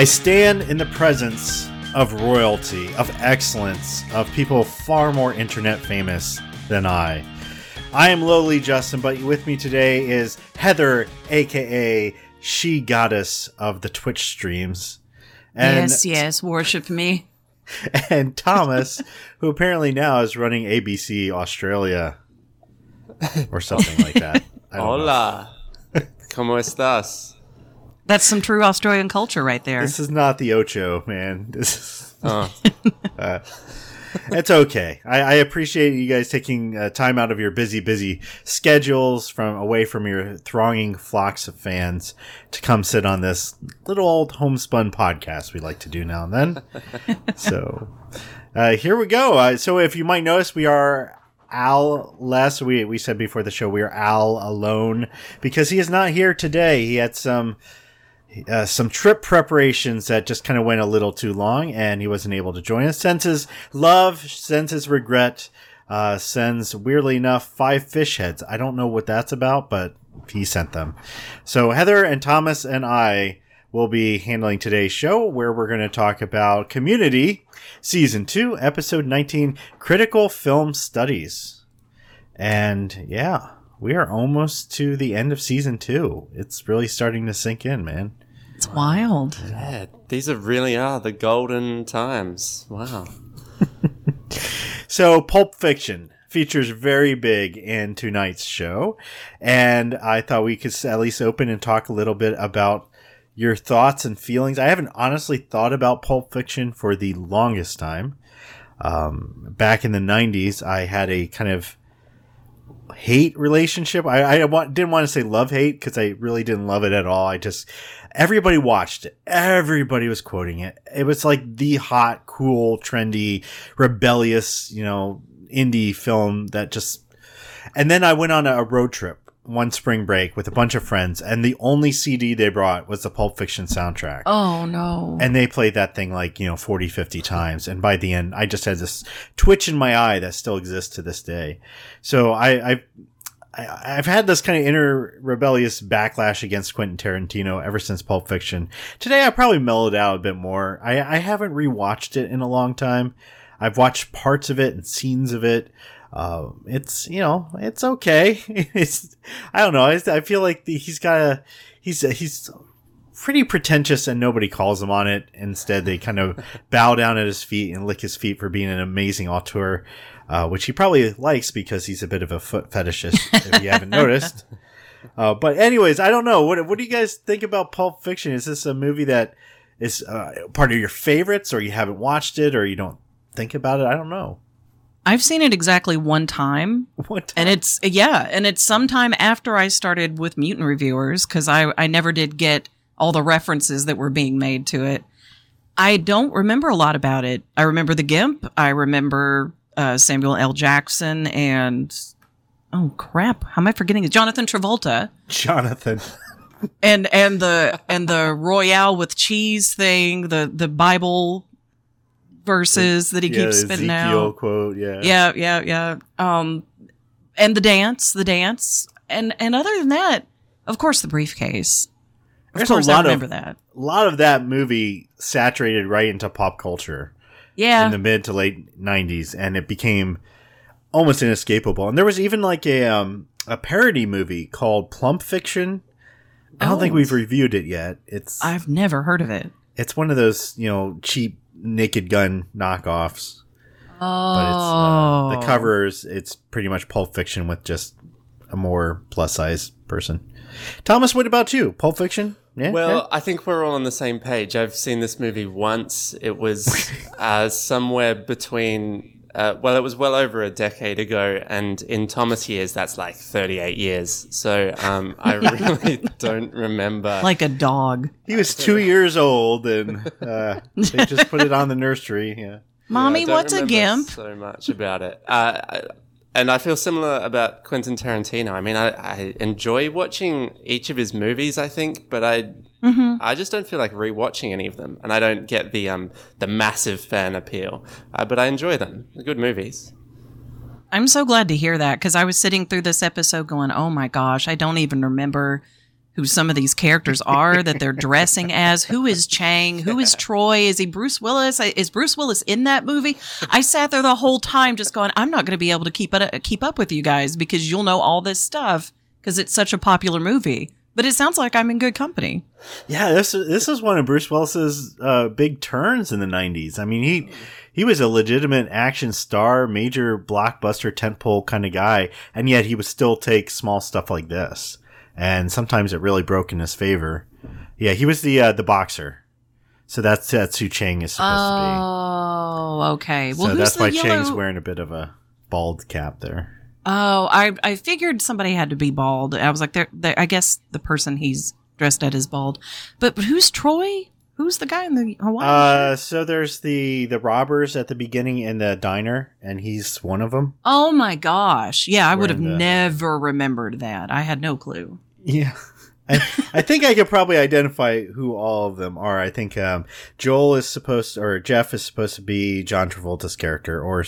I stand in the presence of royalty, of excellence, of people far more internet famous than I. I am lowly Justin, but with me today is Heather, aka She Goddess of the Twitch streams. And, yes, yes, worship me. And Thomas, who apparently now is running ABC Australia or something like that. Hola. ¿Cómo estás? That's some true Australian culture right there. This is not the Ocho, man. This is. Oh. uh, it's okay. I, I, appreciate you guys taking uh, time out of your busy, busy schedules from away from your thronging flocks of fans to come sit on this little old homespun podcast we like to do now and then. so uh, here we go. Uh, so if you might notice, we are Al less. We we said before the show we are Al alone because he is not here today. He had some uh, some trip preparations that just kind of went a little too long, and he wasn't able to join us. Sends his love, sends his regret, uh, sends weirdly enough five fish heads. I don't know what that's about, but he sent them. So Heather and Thomas and I will be handling today's show, where we're going to talk about Community Season Two, Episode 19, Critical Film Studies, and yeah. We are almost to the end of season two. It's really starting to sink in, man. It's wild. Yeah, these are really are the golden times. Wow. so, Pulp Fiction features very big in tonight's show, and I thought we could at least open and talk a little bit about your thoughts and feelings. I haven't honestly thought about Pulp Fiction for the longest time. Um, back in the 90s, I had a kind of hate relationship. I, I want, didn't want to say love hate because I really didn't love it at all. I just, everybody watched it. Everybody was quoting it. It was like the hot, cool, trendy, rebellious, you know, indie film that just, and then I went on a road trip one spring break with a bunch of friends, and the only CD they brought was the Pulp Fiction soundtrack. Oh, no. And they played that thing like, you know, 40, 50 times. And by the end, I just had this twitch in my eye that still exists to this day. So I, I I, have had this kind of inner rebellious backlash against Quentin Tarantino ever since Pulp Fiction. Today, I probably mellowed out a bit more. I, I haven't rewatched it in a long time. I've watched parts of it and scenes of it. Uh, it's you know it's okay. It's I don't know. I, I feel like the, he's got a he's a, he's pretty pretentious and nobody calls him on it. Instead, they kind of bow down at his feet and lick his feet for being an amazing auteur, uh, which he probably likes because he's a bit of a foot fetishist. if you haven't noticed. Uh, but anyways, I don't know. What what do you guys think about Pulp Fiction? Is this a movie that is uh, part of your favorites, or you haven't watched it, or you don't think about it? I don't know. I've seen it exactly one time. What? Time? And it's yeah, and it's sometime after I started with Mutant Reviewers because I I never did get all the references that were being made to it. I don't remember a lot about it. I remember the Gimp. I remember uh, Samuel L. Jackson and oh crap, how am I forgetting? Jonathan Travolta. Jonathan. and and the and the Royale with cheese thing, the the Bible verses that he yeah, keeps spitting Ezekiel out. quote, yeah. Yeah, yeah, yeah. Um and the dance, the dance. And and other than that, of course the briefcase. Of There's course, a lot I remember of, that. A lot of that movie saturated right into pop culture. Yeah. In the mid to late 90s and it became almost inescapable. And there was even like a um a parody movie called Plump Fiction. I don't oh. think we've reviewed it yet. It's I've never heard of it. It's one of those, you know, cheap Naked Gun knockoffs. Oh. But it's uh, the oh. covers. It's pretty much Pulp Fiction with just a more plus size person. Thomas, what about you? Pulp Fiction? Yeah, well, yeah. I think we're all on the same page. I've seen this movie once. It was uh, somewhere between uh, well, it was well over a decade ago, and in Thomas years, that's like 38 years. So um, I really don't remember. Like a dog. He was two years old, and uh, they just put it on the nursery. Yeah. Mommy, yeah, what's a gimp? So much about it. Uh, and I feel similar about Quentin Tarantino. I mean, I, I, enjoy watching each of his movies, I think, but I mm-hmm. I just don't feel like rewatching any of them, and I don't get the um the massive fan appeal. Uh, but I enjoy them; They're good movies. I'm so glad to hear that because I was sitting through this episode going, "Oh my gosh, I don't even remember who some of these characters are that they're dressing as. Who is Chang? Who is Troy? Is he Bruce Willis? Is Bruce Willis in that movie? I sat there the whole time just going, I'm not going to be able to keep it, keep up with you guys because you'll know all this stuff because it's such a popular movie. But it sounds like I'm in good company. Yeah, this this is one of Bruce Willis's uh, big turns in the '90s. I mean, he he was a legitimate action star, major blockbuster tentpole kind of guy, and yet he would still take small stuff like this and sometimes it really broke in his favor. Yeah, he was the uh, the boxer. So that's that's who Chang is supposed oh, to be. Oh, okay. Well, so that's why yellow... Chang's wearing a bit of a bald cap there. Oh, I I figured somebody had to be bald. I was like, there. I guess the person he's dressed at is bald. But, but who's Troy? Who's the guy in the Hawaii? Uh, so there's the the robbers at the beginning in the diner, and he's one of them. Oh my gosh! Yeah, I would have the... never remembered that. I had no clue. Yeah. I, I think I could probably identify who all of them are. I think um, Joel is supposed to, or Jeff is supposed to be John Travolta's character, or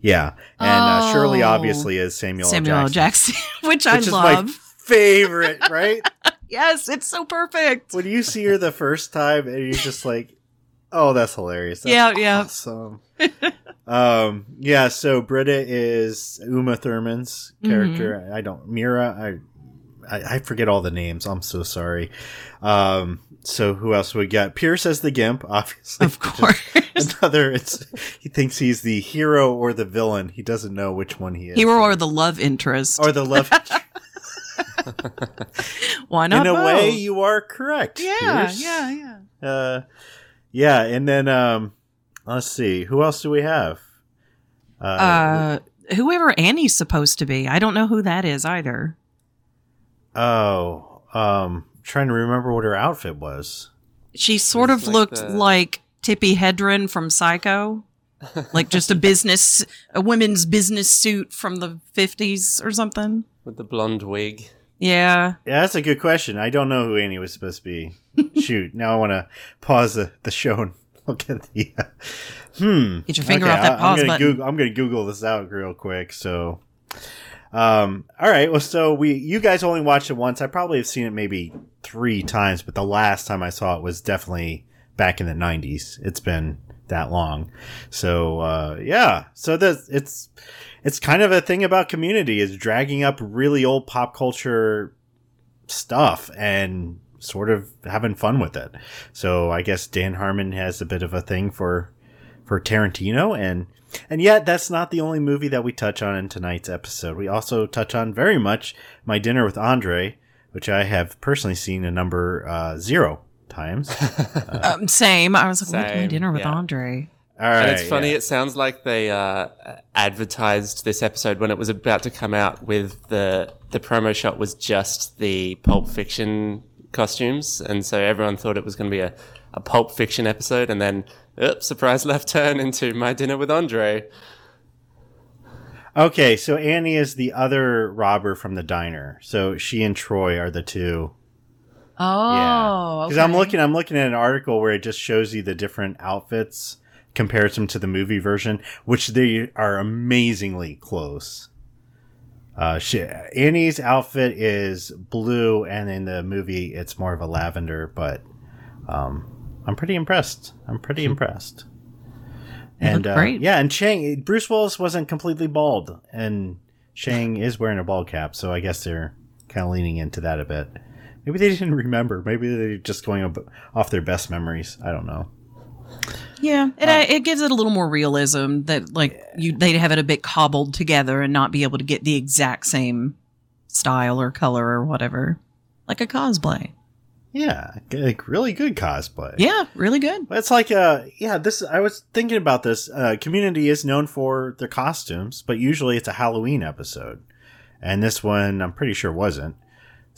yeah, and uh, Shirley oh. obviously is Samuel Samuel L. Jackson, Jackson which, which I love. favorite, right? yes, it's so perfect. When you see her the first time, and you're just like, "Oh, that's hilarious." That's yeah, yeah, awesome. um, yeah. So Britta is Uma Thurman's character. Mm-hmm. I don't Mira. I I, I, forget all the names. I'm so sorry. Um, so who else we got? Pierce as the Gimp, obviously. Of course. Another. It's he thinks he's the hero or the villain. He doesn't know which one he is. Hero or the love interest. Or the love. Why not? In a both? way, you are correct. Yeah, Pierce. yeah, yeah. Uh, yeah, and then um, let's see, who else do we have? Uh, uh whoever Annie's supposed to be. I don't know who that is either. Oh, um, trying to remember what her outfit was. She sort of like looked the... like Tippi Hedren from Psycho, like just a business, a women's business suit from the fifties or something with the blonde wig. Yeah. Yeah, that's a good question. I don't know who Annie was supposed to be. Shoot, now I want to pause the, the show and look at the. Uh, hmm. Get your finger okay, off that pause I, am gonna button. Google, I'm going to Google this out real quick. So, um, all right. Well, so we, you guys only watched it once. I probably have seen it maybe three times, but the last time I saw it was definitely back in the '90s. It's been that long. So, uh, yeah. So this, it's, it's kind of a thing about community is dragging up really old pop culture stuff and sort of having fun with it. So I guess Dan Harmon has a bit of a thing for, for Tarantino and, and yet, that's not the only movie that we touch on in tonight's episode. We also touch on very much My Dinner with Andre, which I have personally seen a number uh, zero times. Uh, um, same. I was like, same, My Dinner with yeah. Andre? All right, and it's funny. Yeah. It sounds like they uh, advertised this episode when it was about to come out. With the the promo shot was just the Pulp Fiction costumes, and so everyone thought it was going to be a, a Pulp Fiction episode, and then oops, surprise left turn into my dinner with Andre. Okay, so Annie is the other robber from the diner. So she and Troy are the two. Oh, yeah. Because okay. I'm looking, I'm looking at an article where it just shows you the different outfits, compares them to the movie version, which they are amazingly close. Uh, she, Annie's outfit is blue, and in the movie, it's more of a lavender. But um, I'm pretty impressed. I'm pretty hmm. impressed. And uh, yeah, and Chang Bruce Willis wasn't completely bald, and Chang is wearing a bald cap, so I guess they're kind of leaning into that a bit. Maybe they didn't remember. Maybe they're just going off their best memories. I don't know. Yeah, it uh, it gives it a little more realism that like you they'd have it a bit cobbled together and not be able to get the exact same style or color or whatever, like a cosplay. Yeah, like really good cosplay. Yeah, really good. It's like, uh, yeah, this. I was thinking about this. Uh, Community is known for their costumes, but usually it's a Halloween episode, and this one I'm pretty sure wasn't.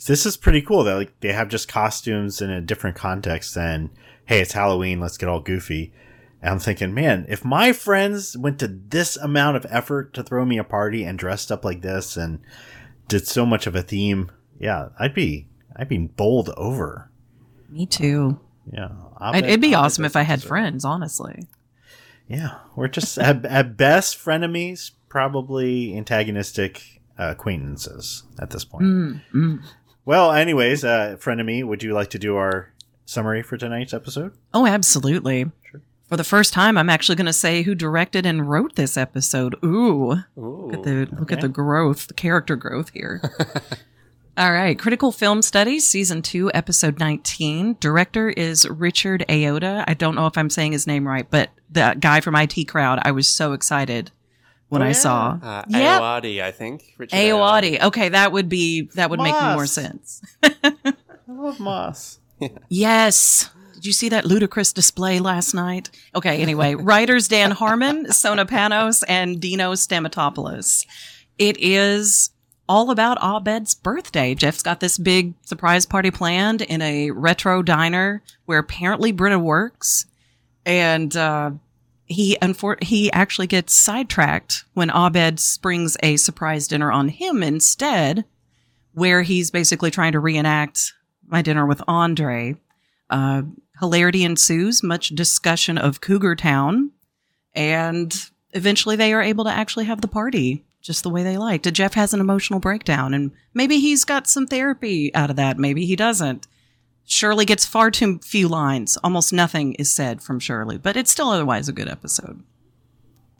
This is pretty cool. That like they have just costumes in a different context than, hey, it's Halloween, let's get all goofy. And I'm thinking, man, if my friends went to this amount of effort to throw me a party and dressed up like this and did so much of a theme, yeah, I'd be I'd be bowled over. Me too. Yeah, bet, it'd be I'll awesome if I had friends. Honestly. Yeah, we're just at, at best frenemies, probably antagonistic uh, acquaintances at this point. Mm, mm. Well, anyways, uh, friend of me, would you like to do our summary for tonight's episode? Oh, absolutely. Sure. For the first time, I'm actually going to say who directed and wrote this episode. Ooh, Ooh. look at the look at the growth, the character growth here. All right, Critical Film Studies, Season 2, Episode 19. Director is Richard Ayoda. I don't know if I'm saying his name right, but the guy from IT Crowd, I was so excited when Oh, I yeah. saw. Uh, Yep. Ayoade, I think. Richard Ayoade. Okay, that would be that would make more sense. I love Moss. Yes. Did you see that ludicrous display last night? Okay, anyway, writers Dan Harmon, Sona Panos, and Dino Stamatopoulos. It is all about Abed's birthday. Jeff's got this big surprise party planned in a retro diner where apparently Britta works. And uh, he unfor- he actually gets sidetracked when Abed springs a surprise dinner on him instead, where he's basically trying to reenact my dinner with Andre. Uh, hilarity ensues, much discussion of Cougar Town, and eventually they are able to actually have the party just the way they liked. Jeff has an emotional breakdown, and maybe he's got some therapy out of that. Maybe he doesn't. Shirley gets far too few lines. Almost nothing is said from Shirley, but it's still otherwise a good episode.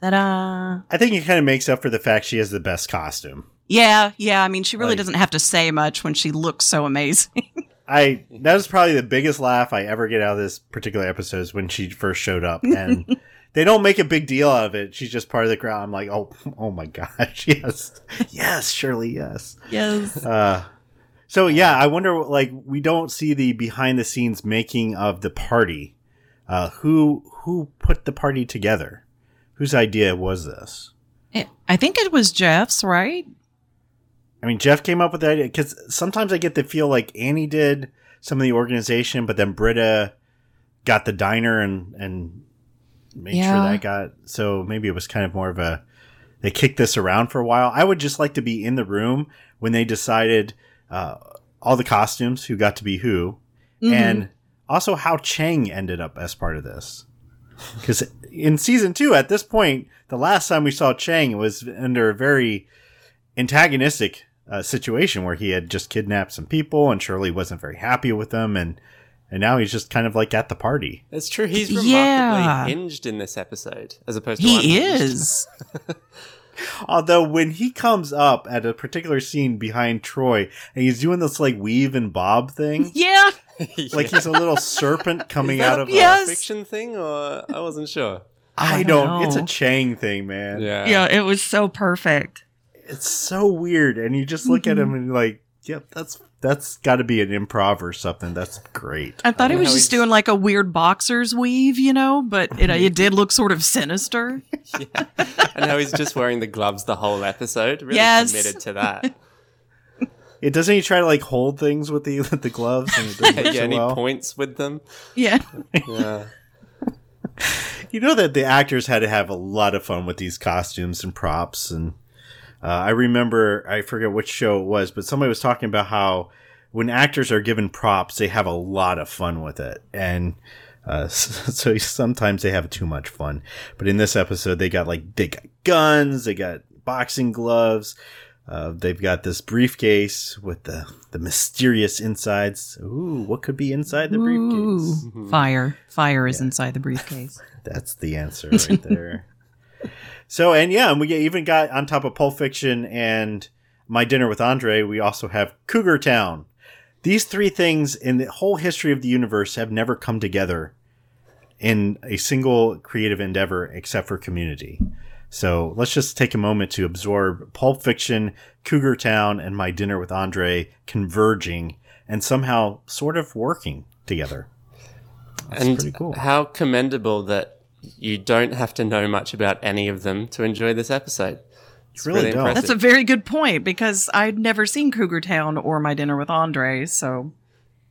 Ta-da! I think it kind of makes up for the fact she has the best costume. Yeah, yeah. I mean, she really Like- doesn't have to say much when she looks so amazing. I that was probably the biggest laugh I ever get out of this particular episode is when she first showed up and they don't make a big deal out of it. She's just part of the crowd. I'm like, oh, oh my gosh, yes, yes, Shirley, yes. yes. Uh, so yeah, I wonder. Like, we don't see the behind the scenes making of the party. Uh, who who put the party together? Whose idea was this? I think it was Jeff's, right? I mean, Jeff came up with the idea because sometimes I get the feel like Annie did some of the organization, but then Britta got the diner and and made sure that got. So maybe it was kind of more of a they kicked this around for a while. I would just like to be in the room when they decided uh, all the costumes, who got to be who, Mhm. and also how Chang ended up as part of this. Because in season two, at this point, the last time we saw Chang was under a very antagonistic uh, situation where he had just kidnapped some people, and Shirley wasn't very happy with them, and and now he's just kind of like at the party. It's true. He's remarkably Yeah. hinged in this episode, as opposed to he unhinged. is. Although when he comes up at a particular scene behind Troy, and he's doing this like weave and bob thing, Yeah. like he's a little serpent coming Is that out of. a a- Yes. fiction thing, or I wasn't sure. I I don't. know. It's a Chang thing, man. Yeah, Yeah, it was so perfect. it's so weird and you just look at mm-hmm. him and you're like yep that's that's got to be an improv or something that's great I thought he know was just doing like a weird boxer's weave, you know, but it, it did look sort of sinister. yeah. And how he's just wearing the gloves the whole episode. Really Yes. committed to that. it doesn't he try to like hold things with the with the gloves and it doesn't work yeah, so well points with them. Yeah. Yeah. you know that the actors had to have a lot of fun with these costumes and props and uh, i remember i forget which show it was but somebody was talking about how when actors are given props they have a lot of fun with it and uh, so sometimes they have too much fun but in this episode they got like they got guns they got boxing gloves uh, they've got this briefcase with the the mysterious insides ooh what could be inside the briefcase Ooh, fire. Fire is inside the briefcase. that's the answer right there. so, and yeah, and we even got on top of Pulp Fiction and My Dinner with Andre, we also have Cougar Town. These three things in the whole history of the universe have never come together in a single creative endeavor except for Community. So let's just take a moment to absorb Pulp Fiction, Cougar Town, and My Dinner with Andre converging and somehow sort of working together. That's and pretty cool. how commendable that you don't have to know much about any of them to enjoy this episode. It's really don't. That's a very good point because I'd never seen Cougar Town or My Dinner with Andre, so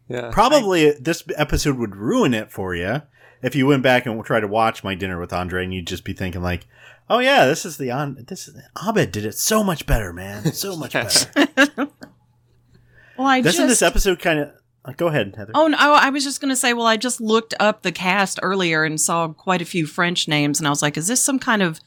yeah. Probably this episode would ruin it for you if you went back and tried to watch My Dinner with Andre, and you'd just be thinking like, "Oh yeah, this is the on this is Abed did it so much better, man, so much better." well, I Doesn't just this episode kind of? Uh, go ahead, Heather. Oh no, I was just going to say, well, I just looked up the cast earlier and saw quite a few French names, and I was like, is this some kind of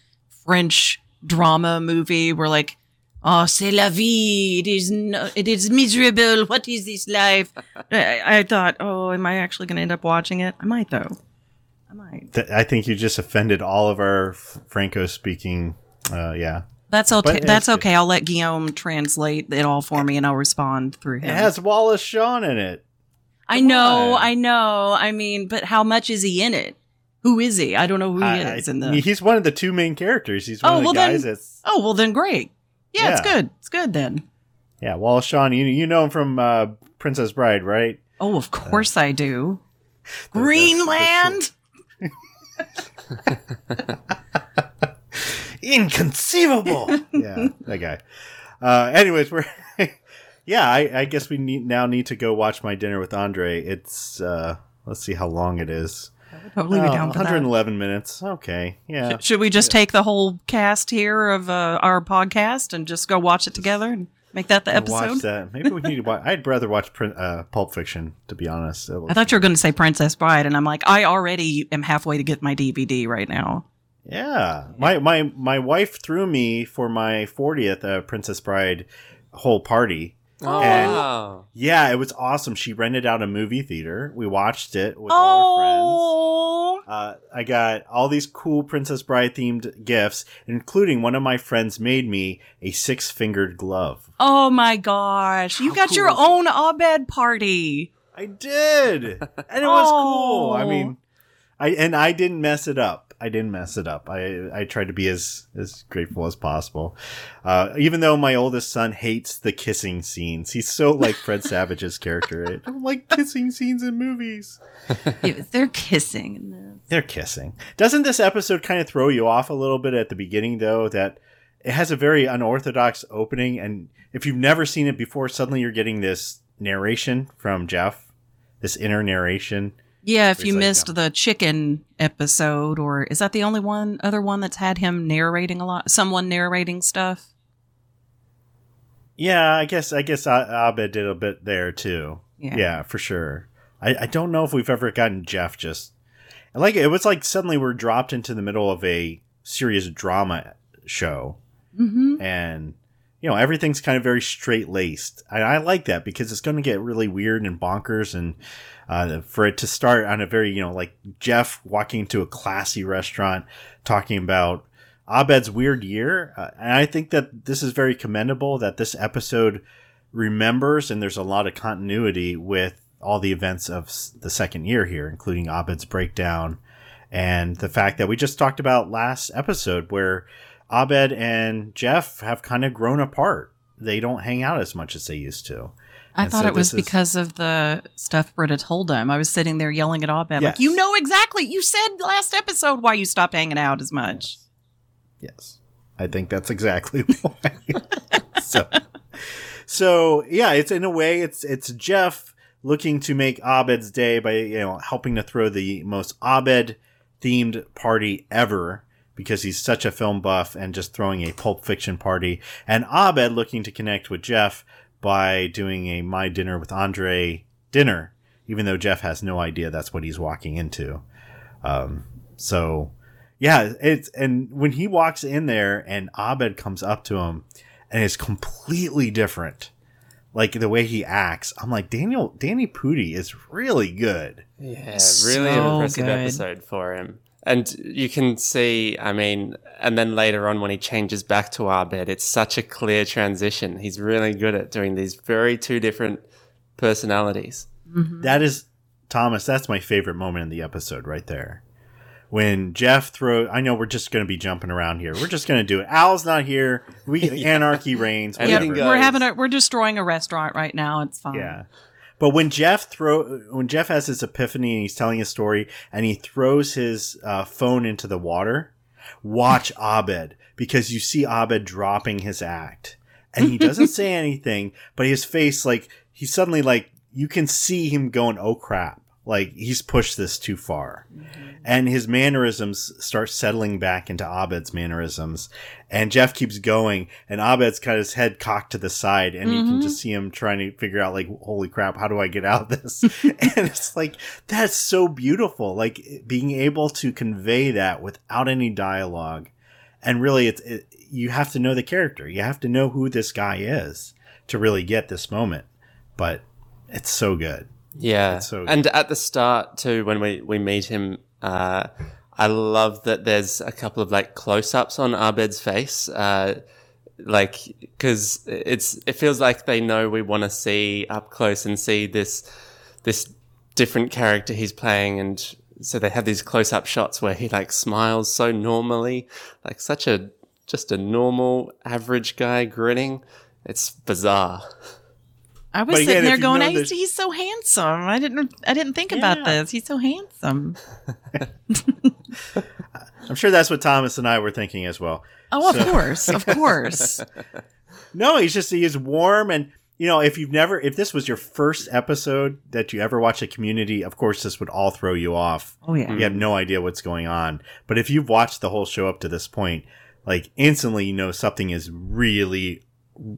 French drama movie where like oh, c'est la vie. It is no, it is miserable. What is this life? I, I thought, oh, am I actually going to end up watching it? I might though. I might. Th- I think you just offended all of our Franco speaking. Uh, yeah, That's okay. But That's okay. I'll let Guillaume translate it all for me, and I'll respond through him. it has Wallace Shawn in it. I know, on. I know. I mean, but how much is he in it? Who is he? I don't know who he I- is I- in the. He's one of the two main characters. He's one Oh, of the well then- that's oh well, then great. Yeah, it's good. It's good then. yeah. well, Shawn, You you know him from uh, Princess Bride, right? Oh, of course I do. the- Greenland. Inconceivable. yeah, that guy. Uh, anyways, we're yeah. I, I guess we need now need to go watch my dinner with Andre. It's uh, let's see how long it is. Totally be Oh, down for that. 111 minutes. Okay, yeah. Should we just take the whole cast here of uh, our podcast and just go watch it together and make that the I'll Watch episode? that. Maybe we need to watch. I'd rather watch Prin- uh, Pulp Fiction, to be honest. I thought you were going to say Princess Bride, and I'm like, I already am halfway to get my DVD right now. Yeah, my my my wife threw me for my 40th uh, Princess Bride whole party. Oh, And- wow. Yeah, it was awesome. She rented out a movie theater. We watched it with all our friends. Oh, Uh, I got all these cool Princess Bride themed gifts, including one of my friends made me a six fingered glove. oh my gosh! You How got cool your own Abed party. I did, and it was cool. I Oh. mean, I and I didn't mess it up. I didn't mess it up. I I tried to be as as grateful as possible, uh, even though my oldest son hates the kissing scenes. He's so like Fred Savage's character. I don't like kissing scenes in movies. Yeah, They're kissing. They're kissing. Doesn't this episode kind of throw you off a little bit at the beginning, though? That it has a very unorthodox opening, and if you've never seen it before, suddenly you're getting this narration from Jeff, this inner narration. Yeah, if you like, missed the chicken episode, or is that the only one other one that's had him narrating a lot? Someone narrating stuff. Yeah, I guess I guess Abed did a bit there too. Yeah. Yeah, for sure. I, I don't know if we've ever gotten Jeff just like it was like suddenly we're dropped into the middle of a serious drama show. Mm-hmm. and you know everything's kind of very straight laced. I, I like that because it's going to get really weird and bonkers, and uh, for it to start on a very you know like Jeff walking into a classy restaurant talking about Abed's weird year, uh, and I think that this is very commendable that this episode remembers and there's a lot of continuity with all the events of the second year here, including Abed's breakdown and the fact that we just talked about last episode where Abed and Jeff have kind of grown apart. They don't hang out as much as they used to. I And thought so it was this is- because of the stuff Britta told him. I was sitting there yelling at Abed, Yes. like, "You know exactly. You said last episode why you stopped hanging out as much." Yes. I think that's exactly why. so, so yeah, it's in a way, it's it's Jeff looking to make Abed's day by you know helping to throw the most Abed themed party ever because he's such a film buff and just throwing a Pulp Fiction party, and Abed looking to connect with Jeff by doing a My Dinner with Andre dinner, even though Jeff has no idea that's what he's walking into. Um, so yeah, it's and when he walks in there and Abed comes up to him and it's completely different. Like the way he acts, I'm like Daniel Danny Pudi is really good. Yeah, So really impressive good. episode for him. And you can see, I mean, and then later on when he changes back to Abed, it's such a clear transition. He's really good at doing these very two different personalities. Mm-hmm. That is Thomas. That's my favorite moment in the episode right there. When Jeff throws, I know we're just going to be jumping around here. We're just going to do it. Al's not here. We anarchy reigns. Yeah, Yeah, Whatever. Anything we're having a we're destroying a restaurant right now. It's fine. Yeah. But when Jeff throw when Jeff has his epiphany and he's telling a story and he throws his uh, phone into the water, watch Abed because you see Abed dropping his act. And he doesn't say anything, but his face like he's suddenly like you can see him going oh crap. Like he's pushed this too far. And his mannerisms start settling back into Abed's mannerisms. And Jeff keeps going, and Abed's got his head cocked to the side, and you can Mhm. just see him trying to figure out, like, holy crap, how do I get out of this? and it's like, that's so beautiful. Like, being able to convey that without any dialogue and really, it's it, you have to know the character. You have to know who this guy is to really get this moment. But it's so good. Yeah, so and at the start too, when we we meet him, uh, I love that there's a couple of like close-ups on Abed's face, uh, like because it's it feels like they know we want to see up close and see this this different character he's playing, and so they have these close-up shots where he like smiles so normally, like such a just a normal average guy grinning. It's bizarre. I was But sitting again, there going, know "He's- "He's so handsome." I didn't. I didn't think about this. He's so handsome. I'm sure that's what Thomas and I were thinking as well. Oh, of course, of course. No, he's just he is warm and you know, if you've never if this was your first episode that you ever watched a community, of course this would all throw you off. Oh yeah. You have no idea what's going on. But if you've watched the whole show up to this point, like instantly you know something is really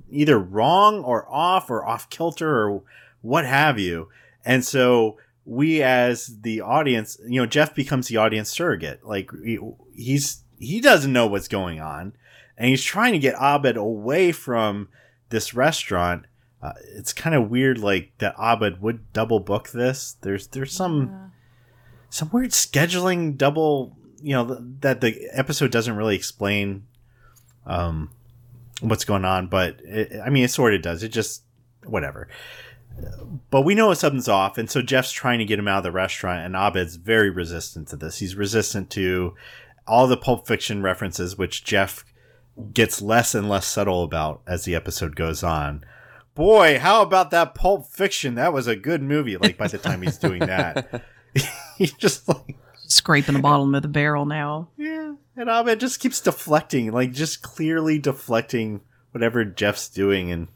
either wrong or off or off kilter or what have you. And so we as the audience, you know, Jeff becomes the audience surrogate. Like he- he's he doesn't know what's going on and he's trying to get Abed away from this restaurant. Uh, it's kind of weird like that Abed would double book this. There's there's some some weird scheduling double you know th- that the episode doesn't really explain um what's going on but it, i mean it sort of does. It just whatever. But we know something's off and so jeff's trying to get him out of the restaurant and abed's very resistant to this. He's resistant to all the pulp fiction references which jeff gets less and less subtle about as the episode goes on. Boy how about that pulp fiction? That was a good movie like by the time he's doing that. He's just like Scraping the bottom of the barrel now. yeah, and Abed just keeps deflecting, like just clearly deflecting whatever Jeff's doing, and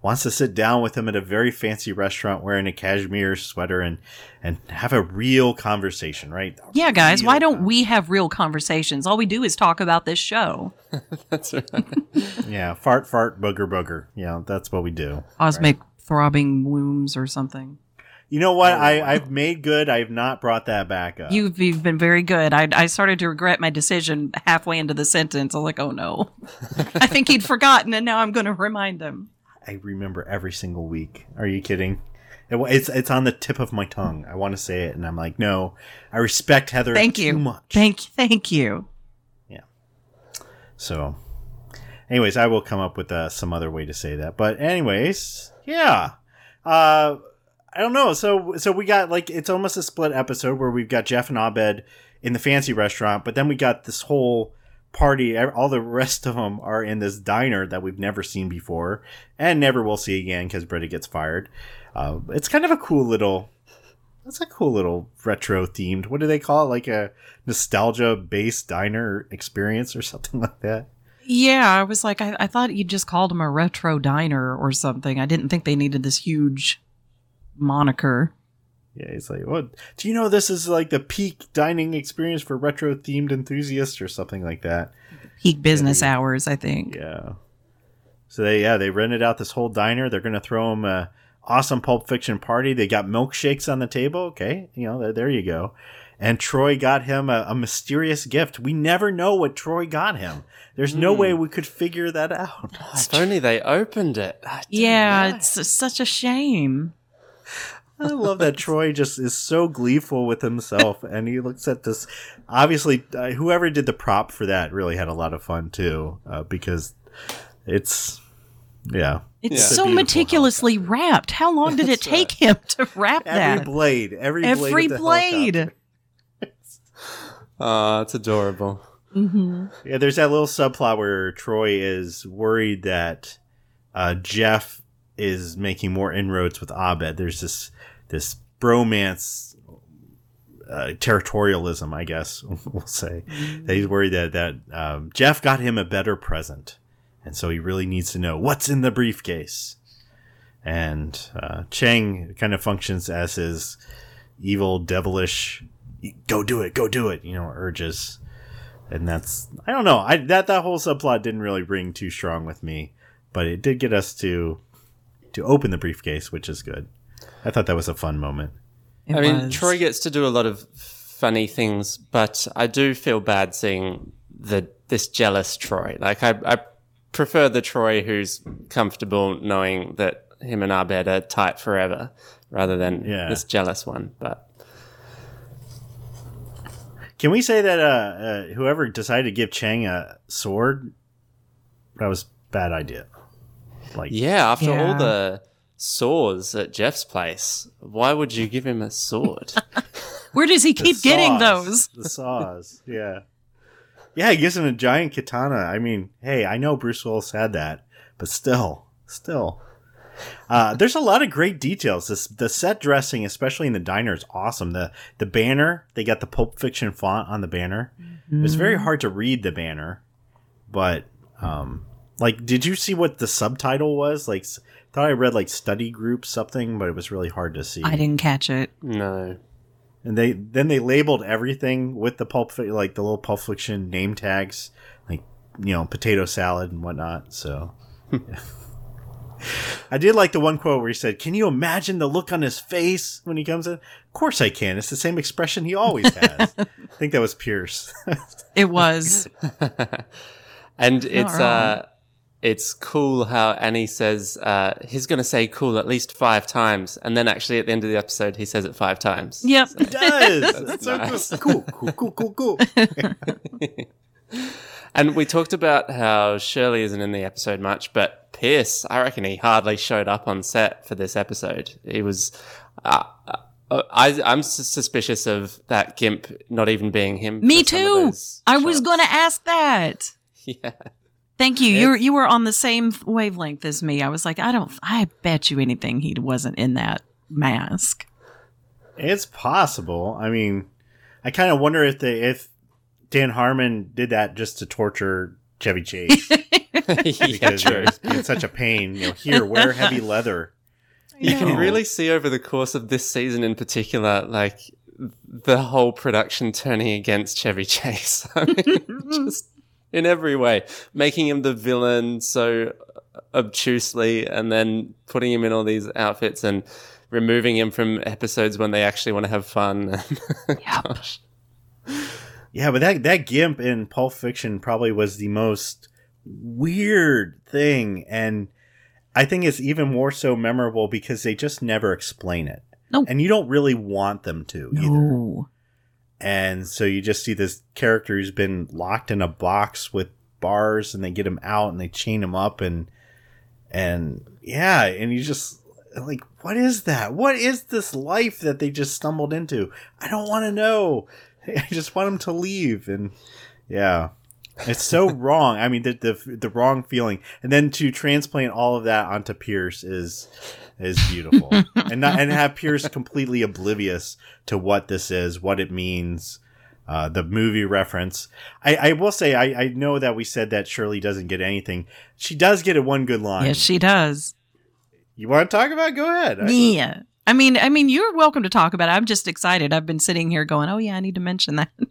wants to sit down with him at a very fancy restaurant wearing a cashmere sweater and and have a real conversation, right? A Yeah, guys. Why don't we have real conversations? All we do is talk about this show. That's right. Yeah, fart, fart, booger, booger. Yeah, that's what we do. Cosmic throbbing wombs or something. You know what? I I've made good. I have not brought that back up. You've, you've been very good. I, I started to regret my decision halfway into the sentence. I'm like, oh no. I think he'd forgotten, and now I'm going to remind him. I remember every single week. Are you kidding? It, it's it's on the tip of my tongue. I want to say it, and I'm like, no. I respect Heather Thank too you. much. Thank, thank you. Yeah. So, anyways, I will come up with uh, some other way to say that. But anyways, yeah. Uh, I don't know. So so we got like it's almost a split episode where we've got Jeff and Abed in the fancy restaurant, but then we got this whole party. All the rest of them are in this diner that we've never seen before and never will see again because Britta gets fired. Uh, it's kind of a cool little. That's a cool little retro themed. What do they call it? Like a nostalgia based diner experience or something like that. Yeah, I was like, I, I thought you just called him a retro diner or something. I didn't think they needed this huge moniker. Yeah, he's like, "What? Do you know this is like the peak dining experience for retro themed enthusiasts or something like that?" Peak business Yeah. hours, I think. Yeah. So they yeah they rented out this whole diner. They're gonna throw him a awesome Pulp Fiction party. They got milkshakes on the table. Okay, you know there, there you go. And Troy got him a, a mysterious gift. We never know what Troy got him. There's no way hmm. we could figure that out. Oh, if only they opened it. Yeah, know. it's such a shame. I love that Troy just is so gleeful with himself, and he looks at this. Obviously, uh, whoever did the prop for that really had a lot of fun too, uh, because it's yeah. It's Yeah. so Beautiful meticulously wrapped. How long did it take him to wrap Every that? Every blade, every Every blade, of the blade. helicopter. Oh, it's adorable. hmm Yeah, there's that little subplot where Troy is worried that uh, Jeff is making more inroads with Abed. There's this this bromance, uh, territorialism, I guess we'll say. That he's worried that that um, Jeff got him a better present, and so he really needs to know what's in the briefcase. And uh, Chang kind of functions as his evil, devilish, "Go do it, go do it," you know, urges and that's I don't know. I that that whole subplot didn't really ring too strong with me, but it did get us to to open the briefcase, which is good. I thought that was a fun moment. It I mean. Troy gets to do a lot of funny things, but I do feel bad seeing the this jealous Troy. Like I, I prefer the Troy who's comfortable knowing that him and Abed are tight forever, rather than Yeah. this jealous one. But Can we say that uh, uh, whoever decided to give Chang a sword, that was a bad idea. Like, yeah, after all the saws at Jeff's place, why would you give him a sword? Where does he the keep getting saws, those? The saws, yeah, yeah. He gives him a giant katana. I mean, hey, I know Bruce Willis had that, but still, still. Uh, there's a lot of great details. This the set dressing, especially in the diner, is awesome. The the banner, they got the Pulp Fiction font on the banner. It was very hard to read the banner, but um, like, did you see what the subtitle was? Like, thought I read like study group something, but it was really hard to see. I didn't catch it. no. And they then they labeled everything with the pulp like the little Pulp Fiction name tags, like you know potato salad and whatnot. So. yeah. I did like the one quote where he said, "Can you imagine the look on his face when he comes in?" Of course I can. It's the same expression he always has. I think that was Pierce. It was. And it's wrong. uh it's cool how Annie says uh he's gonna say cool at least five times and then actually at the end of the episode he says it five times. Yep. He does. That's so nice. cool. Cool, cool, cool, cool, cool. And we talked about how Shirley isn't in the episode much, but Pierce, I reckon he hardly showed up on set for this episode. He was. Uh, uh, I, I'm suspicious of that Gimp not even being him. Me for some of too. those I was going to ask that. Yeah. Thank you. You were you were on the same wavelength as me. I was like, I don't. I bet you anything he wasn't in that mask. It's possible. I mean, I kind of wonder if they if Dan Harmon did that just to torture Chevy Chase because true. it's been such a pain. You know, here wear heavy leather. You can really see over the course of this season in particular, like the whole production turning against Chevy Chase. I mean, just in every way, making him the villain so obtusely, and then putting him in all these outfits and removing him from episodes when they actually want to have fun. Gosh. Yeah, but that that gimp in Pulp Fiction probably was the most weird thing, and I think it's even more so memorable because they just never explain it. No. And you don't really want them to either. And so you just see this character who's been locked in a box with bars and they get him out and they chain him up and and yeah, and you just like what is that? What is this life that they just stumbled into? I don't want to know. I just want him to leave and yeah. It's so wrong. I mean the, the the wrong feeling. And then to transplant all of that onto Pierce is is beautiful. and not and have Pierce completely oblivious to what this is, what it means, uh, the movie reference. I, I will say I, I know that we said that Shirley doesn't get anything. She does get a one good line. Yes, she does. you want to talk about? it? Go ahead. Yeah. I mean, I mean, you're welcome to talk about it. I'm just excited. I've been sitting here going, "Oh yeah, I need to mention that."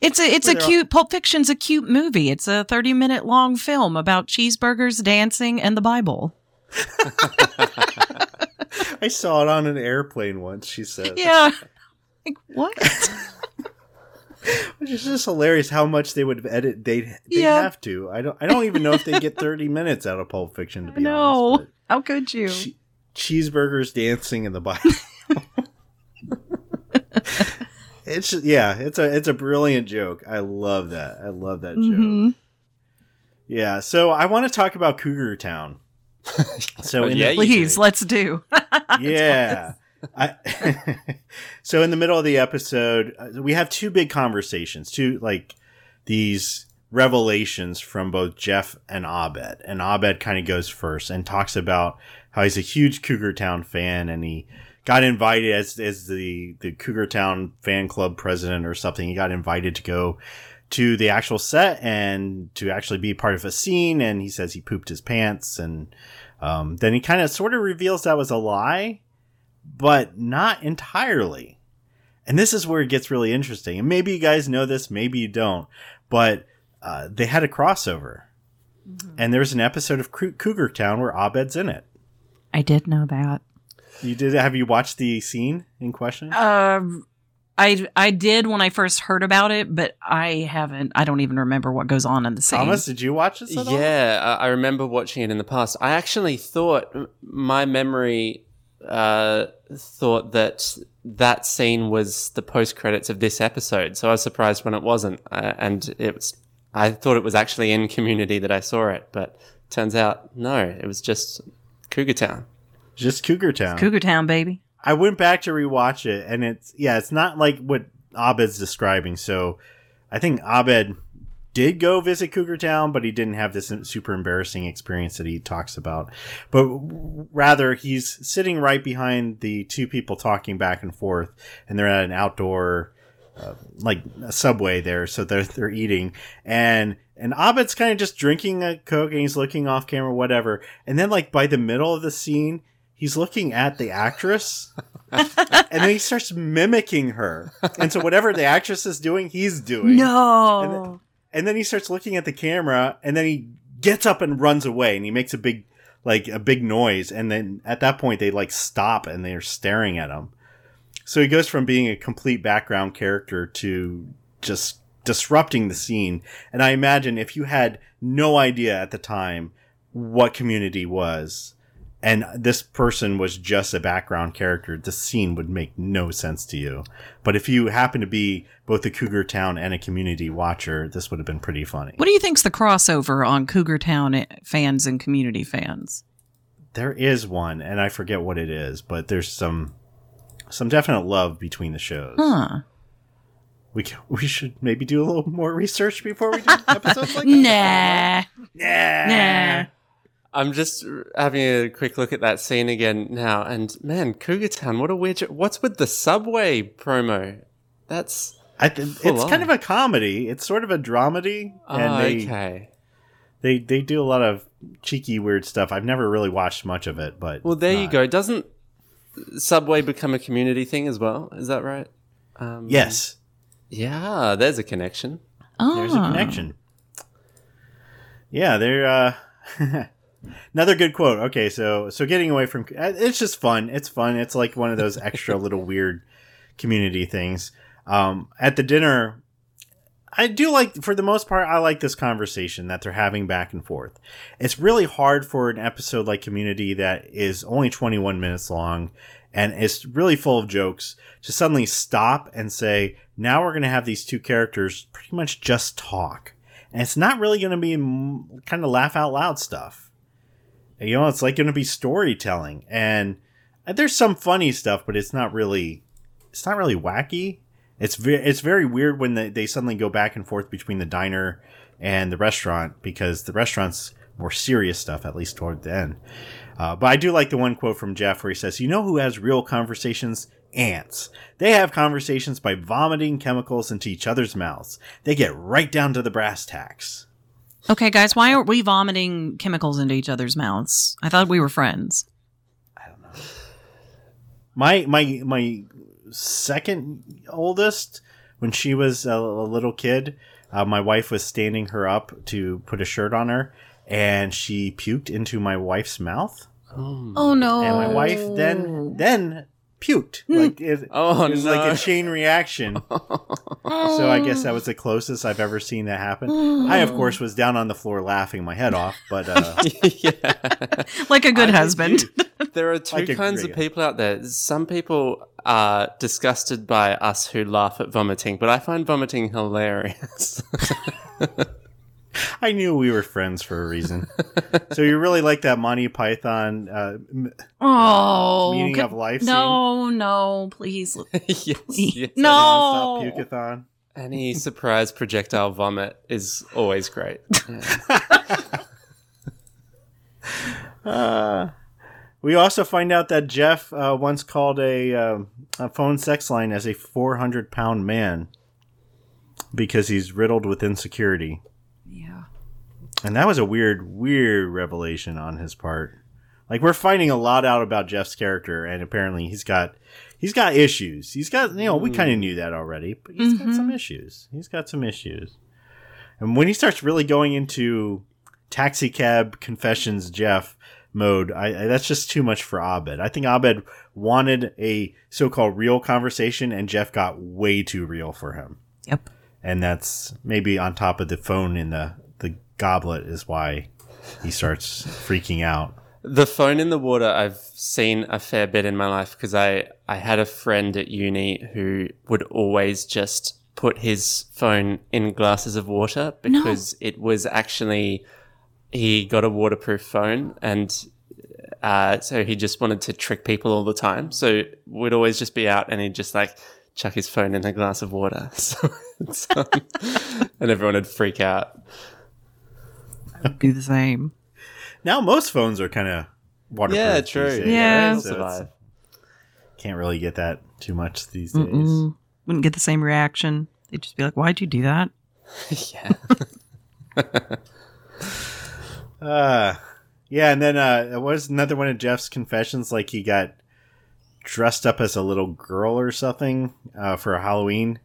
It's a it's a Well, they're all- cute Pulp Fiction's a cute movie. It's a 30 minute long film about cheeseburgers, dancing, and the Bible. I saw it on an airplane once. She said, Yeah. Like what? which is just hilarious how much they would edit. They'd they Yeah. have to. I don't. I don't even know if they get thirty minutes out of Pulp Fiction. To be no. honest, no. How could you? che- cheeseburgers dancing in the Bible. it's just- yeah. It's a it's a brilliant joke. I love that. I love that joke. Mhm. Yeah, so I want to talk about Cougar Town. So in Yeah, the, Please, let's do. yeah. I, so in the middle of the episode, uh, we have two big conversations, two like these revelations from both Jeff and Abed. And Abed kind of goes first and talks about how he's a huge Cougar Town fan and he got invited as as the the Cougar Town fan club president or something. He got invited to go to the actual set and to actually be part of a scene. And he says he pooped his pants and um, then he kind of sort of reveals that was a lie, but not entirely. And this is where it gets really interesting. And maybe you guys know this, maybe you don't, but uh, they had a crossover. And there's an episode of Cougar Town where Abed's in it. I did know that. You did? Have you watched the scene in question? Um, I I did when I first heard about it, but I haven't. I don't even remember what goes on in the scene. Thomas, did you watch this at all? Yeah, I I remember watching it in the past. I actually thought my memory uh, thought that that scene was the post credits of this episode, so I was surprised when it wasn't. Uh, and it was, I thought it was actually in Community that I saw it, but turns out no, it was just Cougar Town. Just Cougar Town. Cougar Town, baby. I went back to rewatch it, and it's yeah, it's not like what Abed's describing. So, I think Abed did go visit Cougar Town, but he didn't have this super embarrassing experience that he talks about. But rather, he's sitting right behind the two people talking back and forth, and they're at an outdoor, uh, like a subway there. So they're they're eating, and and Abed's kind of just drinking a coke, and he's looking off camera, whatever. And then, like by the middle of the scene, he's looking at the actress and then he starts mimicking her and so whatever the actress is doing he's doing No. and then, and then he starts looking at the camera and then he gets up and runs away and he makes a big like a big noise and then at that point they like stop and they're staring at him so he goes from being a complete background character to just disrupting the scene and i imagine if you had no idea at the time what community was and this person was just a background character, the scene would make no sense to you. But if you happen to be both a Cougar Town and a community watcher, this would have been pretty funny. What do you think's the crossover on Cougar Town fans and community fans? There is one, and I forget what it is, but there's some some definite love between the shows. Huh. We we should maybe do a little more research before we do episodes like that. Nah. Nah. Nah. I'm just having a quick look at that scene again now, and man, Cougar Town, what a weird. What's with the subway promo? That's I th- it's on. kind of a comedy. It's sort of a dramedy, and oh, they okay. they they do a lot of cheeky weird stuff. I've never really watched much of it, but Well, there you go. Doesn't Subway become a community thing as well? Is that right? Um, Yes, Yeah, there's a connection. Oh. there's a connection. Yeah, they're uh another good quote. Okay, so so getting away from uh, it's just fun. It's fun. It's like one of those extra little weird community things. Um at the dinner I do like for the most part I like this conversation that they're having back and forth. It's really hard for an episode like Community that is only 21 minutes long and it's really full of jokes to suddenly stop and say, now we're going to have these two characters pretty much just talk. And it's not really going to be kind of laugh out loud stuff. You know, it's like going to be storytelling. And there's some funny stuff, but it's not really, it's not really wacky. It's very, it's very weird when they, they suddenly go back and forth between the diner and the restaurant because the restaurant's more serious stuff, at least toward the end. Uh, but I do like the one quote from Jeff where he says, You know who has real conversations? Ants. They have conversations by vomiting chemicals into each other's mouths. They get right down to the brass tacks. Okay, guys, why aren't we vomiting chemicals into each other's mouths? I thought we were friends. I don't know. My my my second oldest, when she was a, a little kid, uh, my wife was standing her up to put a shirt on her, and she puked into my wife's mouth, Oh no! and my wife then then puked like it, Oh, it was no. like a chain reaction. So I guess that was the closest I've ever seen that happen. I, of course, was down on the floor laughing my head off, but uh, yeah. like a good I husband. There are two Like kinds great of people out there. Some people are disgusted by us who laugh at vomiting, but I find vomiting hilarious. I knew we were friends for a reason. so you really like that Monty Python uh, oh, meaning could- of life No, no, please. yes, yes. No. nonstop pukeathon? Any surprise projectile vomit is always great. Uh, we also find out that Jeff uh, once called a, um a phone sex line as a 400 pound man because he's riddled with insecurity. And that was a weird, weird revelation on his part. Like we're finding a lot out about Jeff's character, and apparently he's got he's got issues. He's got you know we mm. kind of knew that already, but he's got some mm-hmm. issues. He's got some issues. And when he starts really going into taxi cab confessions, Jeff, mode, I, I, that's just too much for Abed. I think Abed wanted a so-called real conversation, and Jeff got way too real for him. Yep. And that's maybe on top of the phone in the goblet is why he starts freaking out. The phone in the water I've seen a fair bit in my life because I, I had a friend at uni who would always just put his phone in glasses of water because no. it was actually he got a waterproof phone and uh, so he just wanted to trick people all the time. So we'd always just be out and he'd just like chuck his phone in a glass of water. So, so and everyone would freak out. do the same. Now most phones are kind of waterproof. Yeah, true. Days, yeah, right? so can't really get that too much these days. Mm-mm. Wouldn't get the same reaction. They'd just be like, "Why'd you do that?" yeah. uh, yeah, and then uh, it was another one of Jeff's confessions. Like he got dressed up as a little girl or something uh, for Halloween.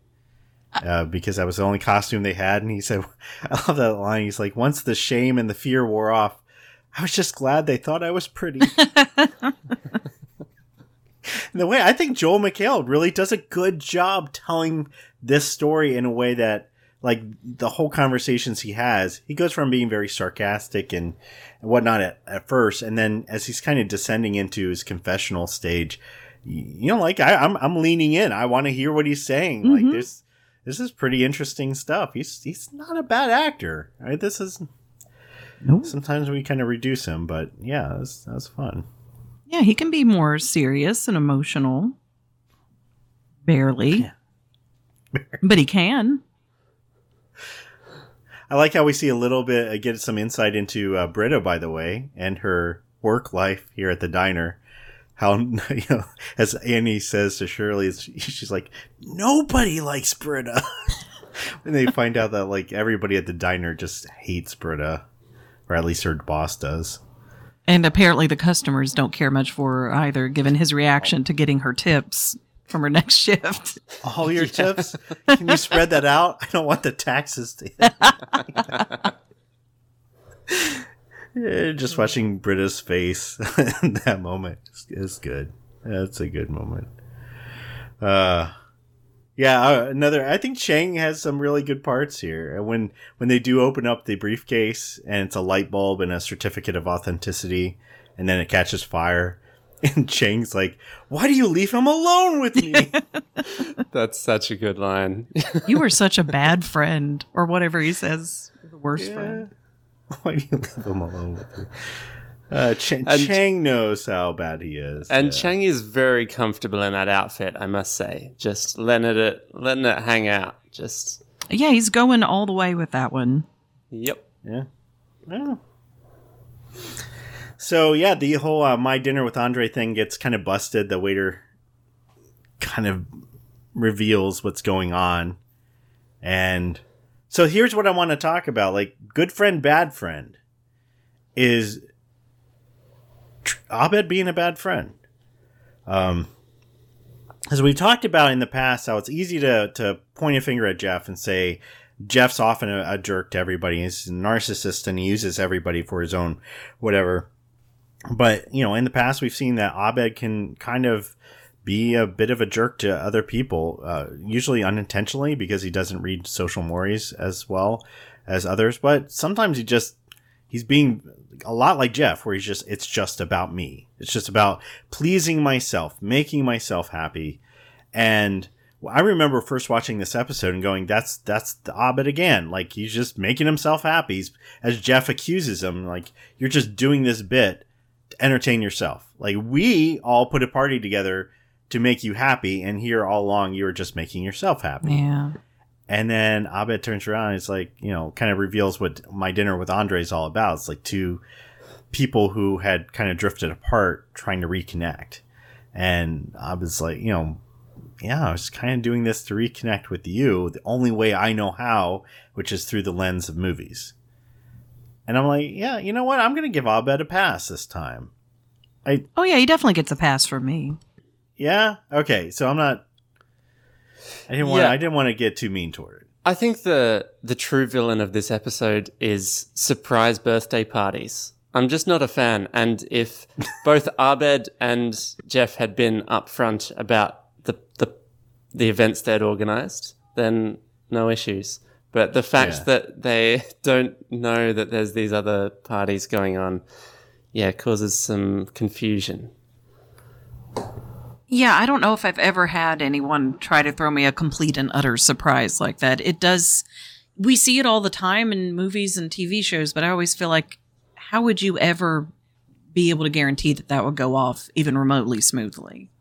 Uh, because that was the only costume they had. And he said, I love that line. He's like, once the shame and the fear wore off, I was just glad they thought I was pretty. the way I think Joel McHale really does a good job telling this story in a way that, like, the whole conversations he has, he goes from being very sarcastic and, whatnot at, at first, and then as he's kind of descending into his confessional stage, you know, like I, am I'm, I'm leaning in. I want to hear what he's saying. Mm-hmm. Like this, this is pretty interesting stuff. He's he's not a bad actor. Right? This is Nope. Sometimes we kind of reduce him, but yeah, that's that's fun. Yeah, he can be more serious and emotional. Barely. But he can. I like how we see a little bit, uh, get some insight into uh, Britta, by the way, and her work life here at the diner. How, you know, as Annie says to Shirley, she's like, nobody likes Britta. and they find out that, like, everybody at the diner just hates Britta or at least her boss does. And apparently, the customers don't care much for her either, given his reaction to getting her tips from her next shift. All your yeah. tips? Can you spread that out? I don't want the taxes to. yeah, just watching Britta's face in that moment is good. That's a good moment. Uh, yeah, uh, another. I think Chang has some really good parts here. When when they do open up the briefcase and it's a light bulb and a certificate of authenticity, and then it catches fire, and Chang's like, "Why do you leave him alone with me?" That's such a good line. you were such a bad friend, or whatever he says. The worst yeah. friend. Why do you leave him alone with me? Uh, Ch- and, Chang knows how bad he is, and yeah. Chang is very comfortable in that outfit. I must say, just letting it letting it hang out. Just yeah, he's going all the way with that one. Yep. Yeah. Yeah. So yeah, the whole uh, my dinner with Andre thing gets kind of busted. The waiter kind of reveals what's going on, and so here's what I want to talk about: like good friend, bad friend is Abed being a bad friend. Um, as we've talked about in the past, how it's easy to to point a finger at Jeff and say Jeff's often a, a jerk to everybody. He's a narcissist and he uses everybody for his own whatever. But you know, in the past, we've seen that Abed can kind of be a bit of a jerk to other people, uh, usually unintentionally because he doesn't read social mores as well as others. But sometimes he just he's being a lot like Jeff, where he's just, it's just about me. It's just about pleasing myself, making myself happy. And I remember first watching this episode and going, that's, that's the Abed again. Like he's just making himself happy. He's, as Jeff accuses him, like, you're just doing this bit to entertain yourself. Like we all put a party together to make you happy. And here all along, you were just making yourself happy. Yeah. And then Abed turns around and it's like, you know, kind of reveals what my dinner with Andre is all about. It's like two people who had kind of drifted apart trying to reconnect. And I was like, you know, yeah, I was kind of doing this to reconnect with you the only way I know how, which is through the lens of movies. And I'm like, yeah, you know what? I'm going to give Abed a pass this time. I Oh yeah, he definitely gets a pass from me. Yeah. Okay, so I'm not I didn't want. Yeah. I didn't want to get too mean toward it. I think the the true villain of this episode is surprise birthday parties. I'm just not a fan. And if both Abed and Jeff had been upfront about the the, the events they'd organised, then no issues. But the fact Yeah. that they don't know that there's these other parties going on, yeah, causes some confusion. Yeah, I don't know if I've ever had anyone try to throw me a complete and utter surprise like that. It does, we see it all the time in movies and TV shows, but I always feel like, how would you ever be able to guarantee that that would go off even remotely smoothly?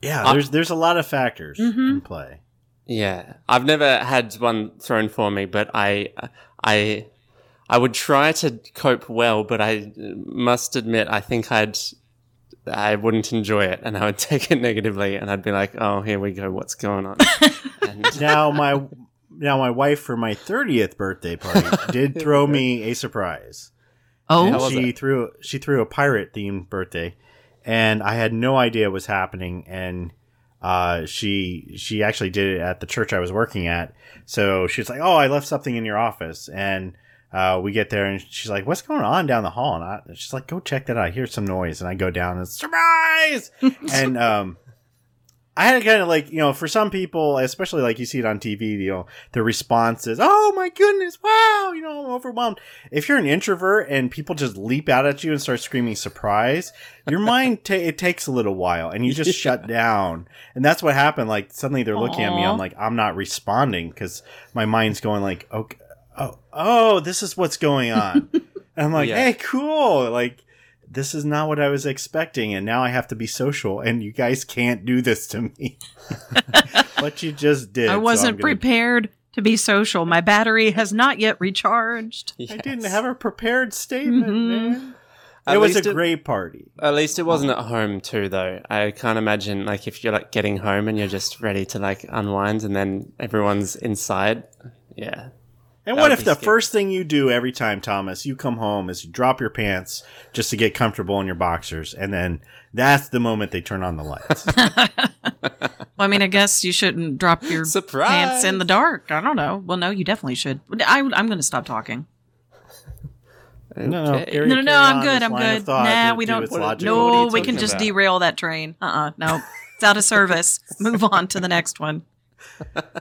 Yeah, there's there's a lot of factors in mm-hmm. play. Yeah, I've never had one thrown for me, but I, I, I would try to cope well, but I must admit, I think I'd, I wouldn't enjoy it, and I would take it negatively, and I'd be like, "Oh, here we go, what's going on?" and, Now my now my wife for my 30th birthday party did throw me a surprise. Oh, How she threw she threw a pirate themed birthday, and I had no idea what was happening. And uh, she she actually did it at the church I was working at. So she's like, "Oh, I left something in your office," and uh, we get there, and she's like, "What's going on down the hall?" And I, she's like, "Go check that out. I hear some noise." And I go down, and surprise! and um. I had kind of like, you know, for some people, especially like you see it on TV, you know, the response is, oh my goodness, wow, you know, I'm overwhelmed. If you're an introvert and people just leap out at you and start screaming surprise, your mind, ta- it takes a little while and you just shut down. And that's what happened. Like suddenly they're looking at me. I'm like, I'm not responding because my mind's going like, okay, oh, oh, this is what's going on. and I'm like, Yeah. hey, cool. Like, this is not what I was expecting, and now I have to be social, and you guys can't do this to me. but you just did. I wasn't I'm gonna- prepared to be social. My battery has not yet recharged. I didn't have a prepared statement, Mhm. man. At it was a least it- great party. At least it wasn't at home too, though. I can't imagine like if you're like getting home and you're just ready to like unwind, and then everyone's inside. Yeah, And That what if the scary. first thing you do every time, Thomas, you come home is you drop your pants just to get comfortable in your boxers, and then that's the moment they turn on the lights. Well, I mean, I guess you shouldn't drop your Surprise! pants in the dark. I don't know. Well, no, you definitely should. I, I'm going to stop talking. no, no, carry- No, no, no. I'm good. this I'm good. Nah, we do don't. What- logical- what are No, we can just about? derail that train. Uh, uh no, it's out of service. Move on to the next one.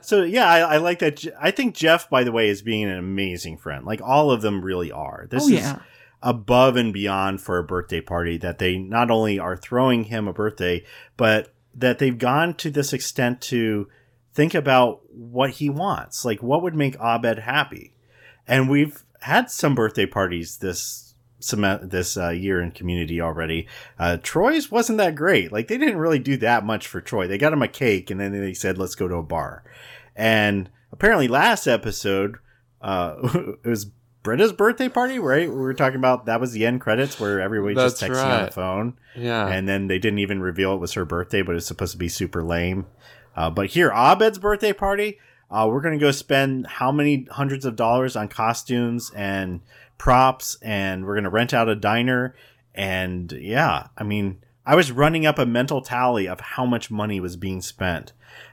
So yeah, I, I like that. I think Jeff, by the way, is being an amazing friend. Like all of them really are. This Oh, is above and beyond for a birthday party. That they not only are throwing him a birthday, but that they've gone to this extent to think about what he wants. Like what would make Abed happy. And we've had some birthday parties this sem- this uh, year in community already. Uh, Troy's wasn't that great. Like they didn't really do that much for Troy. They got him a cake and then they said, let's go to a bar. And apparently last episode, uh, it was Britta's birthday party, right? We were talking about that was the end credits where everybody just texting on the phone. yeah. And then they didn't even reveal it was her birthday, but it's supposed to be super lame. Uh, but here, Abed's birthday party, uh, we're going to go spend how many hundreds of dollars on costumes and props, and we're going to rent out a diner. And yeah, I mean, I was running up a mental tally of how much money was being spent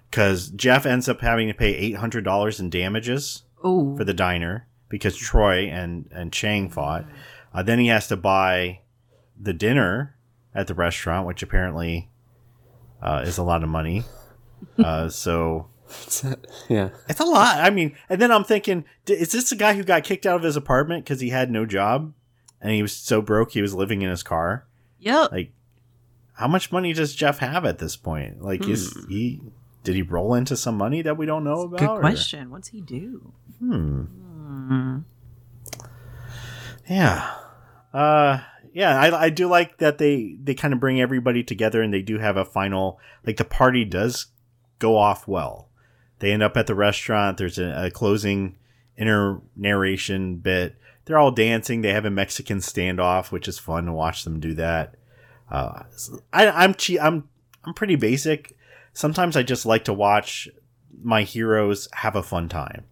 because Jeff ends up having to pay $800 in damages Oh, for the diner because Troy and and Chang fought. Uh, then he has to buy the dinner at the restaurant, which apparently uh, is a lot of money. Uh, so yeah. it's a lot. I mean, and then I'm thinking, is this the guy who got kicked out of his apartment because he had no job and he was so broke he was living in his car? yep. Like, how much money does Jeff have at this point? Like, is he did he roll into some money that we don't know about? Good or- question. What's he do? Hmm. Hmm. Yeah. Uh yeah, I, I do like that they they kind of bring everybody together and they do have a final like the party does go off well. They end up at the restaurant. There's a, a closing inner narration bit. They're all dancing. They have a Mexican standoff, which is fun to watch them do that. Uh, I, I'm che- I'm I'm pretty basic. Sometimes I just like to watch my heroes have a fun time.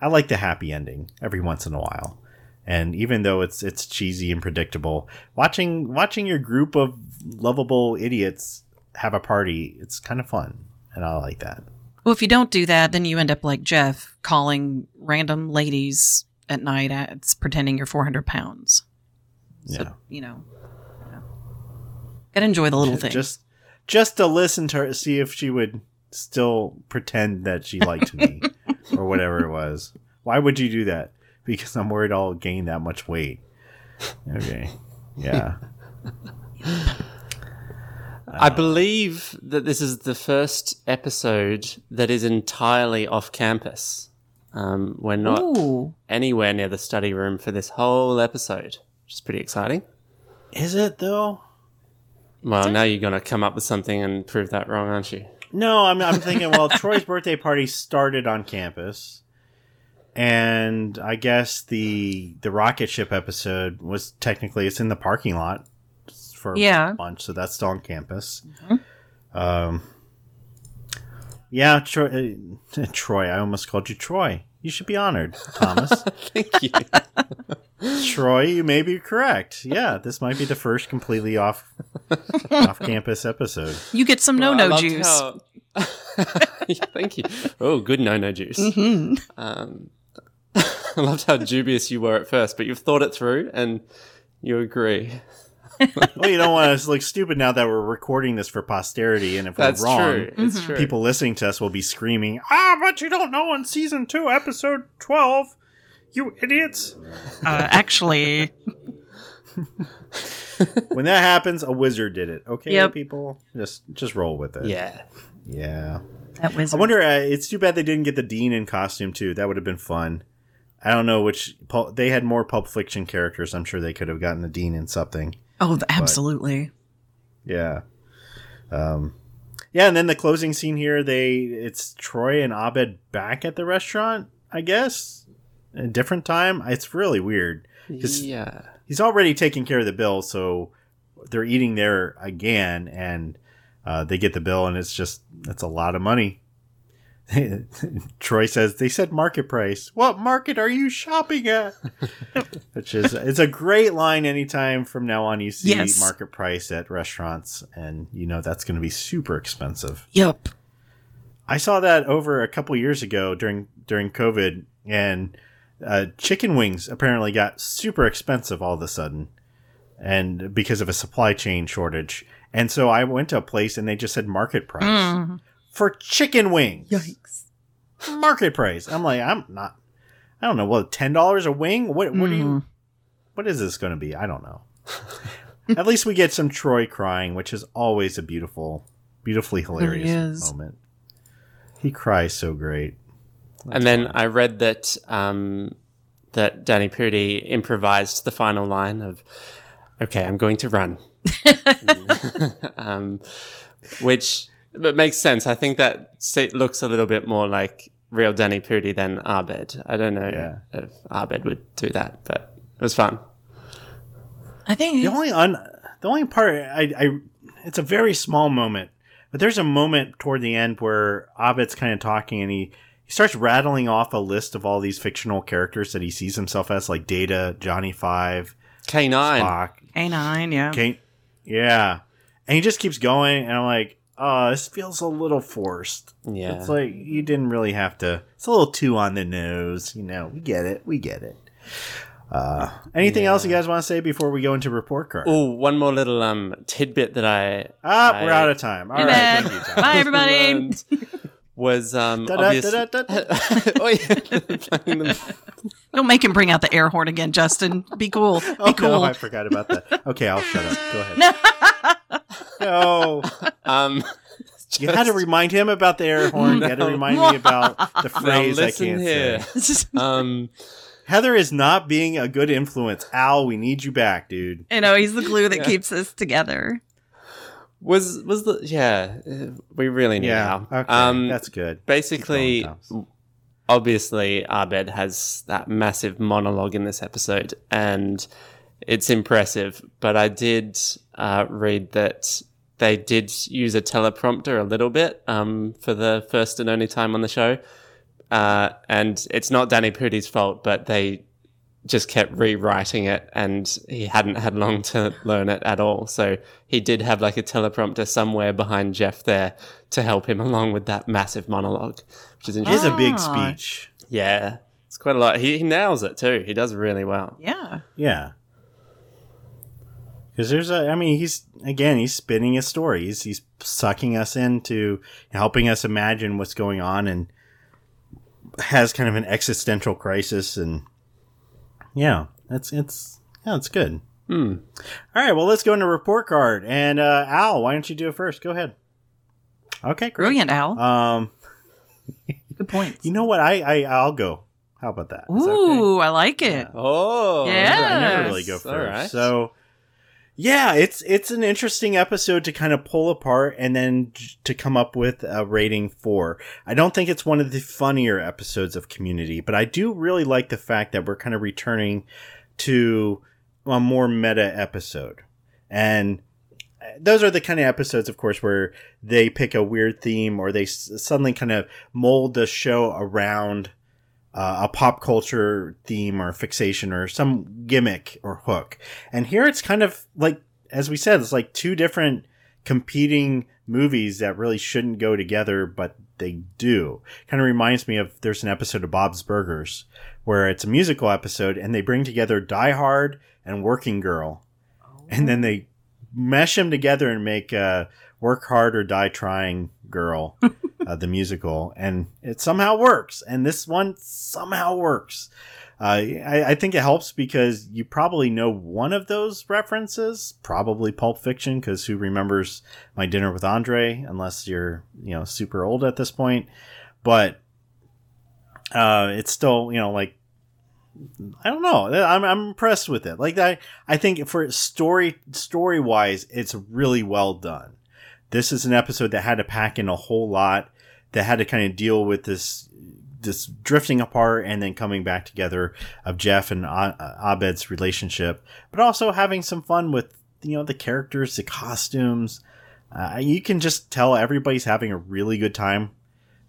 I like the happy ending every once in a while. And even though it's it's cheesy and predictable, watching watching your group of lovable idiots have a party, it's kind of fun, and I like that. Well, if you don't do that, then you end up like Jeff calling random ladies at night at pretending you're 400 pounds. So Yeah. you know, yeah. gotta enjoy the little things. Just just to listen to her, see if she would still pretend that she liked me or whatever it was. Why would you do that? Because I'm worried I'll gain that much weight. Okay. Yeah. I believe that this is the first episode that is entirely off campus. Um, we're not Ooh, anywhere near the study room for this whole episode, which is pretty exciting. Is it though? Well, now you're going to come up with something and prove that wrong, aren't you? No, I'm, I'm thinking, well, Troy's birthday party started on campus. And I guess the the rocket ship episode was technically it's in the parking lot for Yeah. lunch, so that's still on campus. Um, yeah, Troy, uh, Troy. I almost called you Troy. You should be honored, Thomas. Thank you. Troy, you may be correct. Yeah, this might be the first completely off off campus episode. you get some no no loved juice. how- Thank you. Oh, good no no juice. Mhm. Um, I loved how dubious you were at first, but you've thought it through and you agree. Well, you don't want us to look stupid now that we're recording this for posterity, and if That's we're wrong, true. It's true. people listening to us will be screaming, "Ah, but you don't know in season two, episode twelve, you idiots!" Uh, actually, when that happens, a wizard did it. Okay, Yep. people, just just roll with it. yeah. yeah. that was. I wonder. Uh, it's too bad they didn't get the dean in costume too. That would have been fun. I don't know which. Pul- They had more Pulp Fiction characters. I'm sure they could have gotten the dean in something. Oh, absolutely. Yeah. Um yeah, and then the closing scene here, they it's Troy and Abed back at the restaurant, I guess. A different time. It's really weird. 'Cause Yeah. He's already taking care of the bill, so they're eating there again and uh, they get the bill and it's just it's a lot of money. Troy says they said market price. What market are you shopping at? Which is it's a great line anytime from now on you see Yes. market price at restaurants and you know that's going to be super expensive. Yep. I saw that over a couple years ago during during COVID and uh, chicken wings apparently got super expensive all of a sudden and because of a supply chain shortage. And so I went to a place and they just said market price Mm. For chicken wings Yikes. market price. I'm like, I'm not. I don't know. What ten dollars a wing? What? What are you? Mm. What is this going to be? I don't know. At least we get some Troy crying, which is always a beautiful, beautifully hilarious is. moment. He cries so great. and then I read that um, that Danny Pudi improvised the final line of, "Okay, I'm going to run," um, which but makes sense. I think that se- looks a little bit more like real Danny Pudi than Abed. I don't know Yeah. if Abed would do that, but it was fun. I think. The only un, the only part I, I, it's a very small moment, but there's a moment toward the end where Abed's kind of talking and he. He starts rattling off a list of all these fictional characters that he sees himself as, like Data, Johnny Five, K nine. Spock, A9, yeah. Okay. Yeah. And he just keeps going, and I'm like, oh, this feels a little forced. Yeah. It's like you didn't really have to. It's a little too on the nose. You know, we get it. We get it. Uh, anything else you guys want to say before we go into report card? Oh, one more little um tidbit that I Ah, we're out of time. All Hey, right, thank you, Bye, everybody. was um Da-da, obvious. da-da, da-da. oh yeah, Don't make him bring out the air horn again, Justin. Be cool. Be Oh, cool. no, I forgot about that. Okay, I'll shut up. Go ahead. No. um. You had to remind him about the air horn. You had to remind me about the phrase I can't here. say. Um. Heather is not being a good influence. Al, we need you back, dude. you know, he's the glue that Yeah. keeps us together. Was was the yeah? We really need Yeah. Al. Okay. Um. that's good. basically, Keep going, Thomas. obviously, Abed has that massive monologue in this episode, and it's impressive. But I did uh, read that they did use a teleprompter a little bit um, for the first and only time on the show, uh, and it's not Danny Pudi's fault, but they just kept rewriting it and he hadn't had long to learn it at all. So he did have like a teleprompter somewhere behind Jeff there to help him along with that massive monologue, which is interesting. is a big Ah. speech. Yeah, it's quite a lot. He, he nails it too. He does really well. Yeah. Yeah. Because there's a, I mean, he's again, he's spinning his story. He's, he's sucking us into helping us imagine what's going on, and has kind of an existential crisis. And yeah, that's it's yeah, it's good. Hmm. All right, well, let's go into report card. And uh, Al, why don't you do it first? Go ahead. Okay, great. Brilliant, Al. Um, Good point. you know what? I, I I'll go. How about that? Is that okay? Ooh, I like it. Oh, Yeah. I never really go first. All right. So yeah, it's it's an interesting episode to kind of pull apart and then to come up with a rating for. I don't think it's one of the funnier episodes of Community, but I do really like the fact that we're kind of returning to a more meta episode. And uh, those are the kind of episodes, of course, where they pick a weird theme or they suddenly kind of mold the show around uh, a pop culture theme or fixation or some gimmick or hook. And here it's kind of like, as we said, it's like two different competing movies that really shouldn't go together, but they do. Kind of reminds me of there's an episode of Bob's Burgers where it's a musical episode and they bring together Die Hard and Working Girl. And then they mesh them together and make uh, Work Hard or Die Trying Girl, uh, the musical. And it somehow works. And this one somehow works. Uh, I, I think it helps because you probably know one of those references, probably Pulp Fiction, because who remembers My Dinner with Andre, unless you're, you know, super old at this point. But uh, it's still, you know, like I don't know. I'm, I'm impressed with it. Like that, I think for story story wise, it's really well done. This is an episode that had to pack in a whole lot. That had to kind of deal with this this drifting apart and then coming back together of Jeff and Abed's relationship, but also having some fun with you know the characters, the costumes. Uh, you can just tell everybody's having a really good time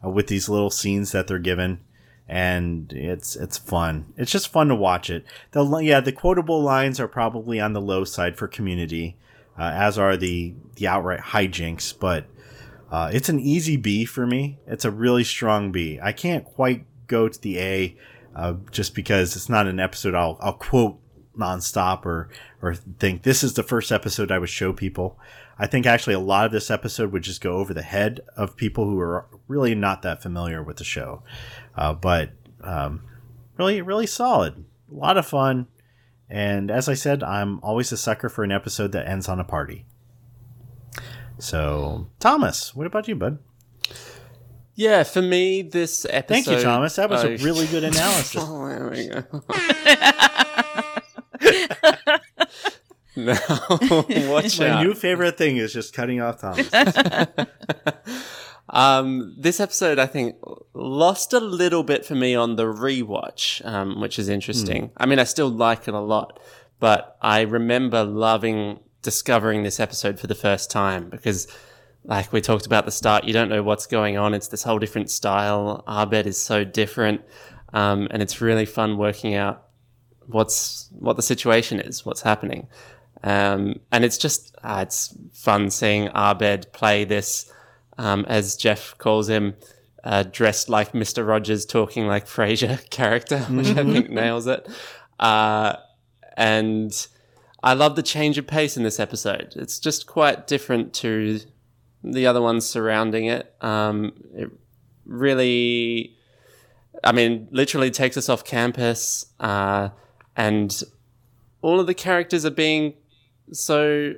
uh, with these little scenes that they're given and it's it's fun. It's just fun to watch it. The yeah, the quotable lines are probably on the low side for Community, uh, as are the the outright hijinks. But uh, it's an easy B for me. It's a really strong B. I can't quite go to the A, uh, just because it's not an episode I'll I'll quote nonstop or or think this is the first episode I would show people. I think actually a lot of this episode would just go over the head of people who are really not that familiar with the show. Uh, but um, really, really solid. A lot of fun. And as I said, I'm always a sucker for an episode that ends on a party. So, Thomas, what about you, bud? Yeah, for me, this episode. Thank you, Thomas. That was Oh, a really good analysis. Oh, there we go. no, watch My out. new favorite thing is just cutting off Thomas. Um, this episode, I think, lost a little bit for me on the rewatch, um, which is interesting. I mean, I still like it a lot, but I remember loving discovering this episode for the first time because, like we talked about at the start, you don't know what's going on. It's this whole different style. Abed is so different, um, and it's really fun working out what's what the situation is, what's happening. Um, and it's just uh, it's fun seeing Abed play this, um, as Jeff calls him, uh, dressed like Mister Rogers, talking like Frasier character, which I think nails it. Uh, and I love the change of pace in this episode. It's just quite different to the other ones surrounding it. Um, it really, I mean, literally takes us off campus, uh, and all of the characters are being so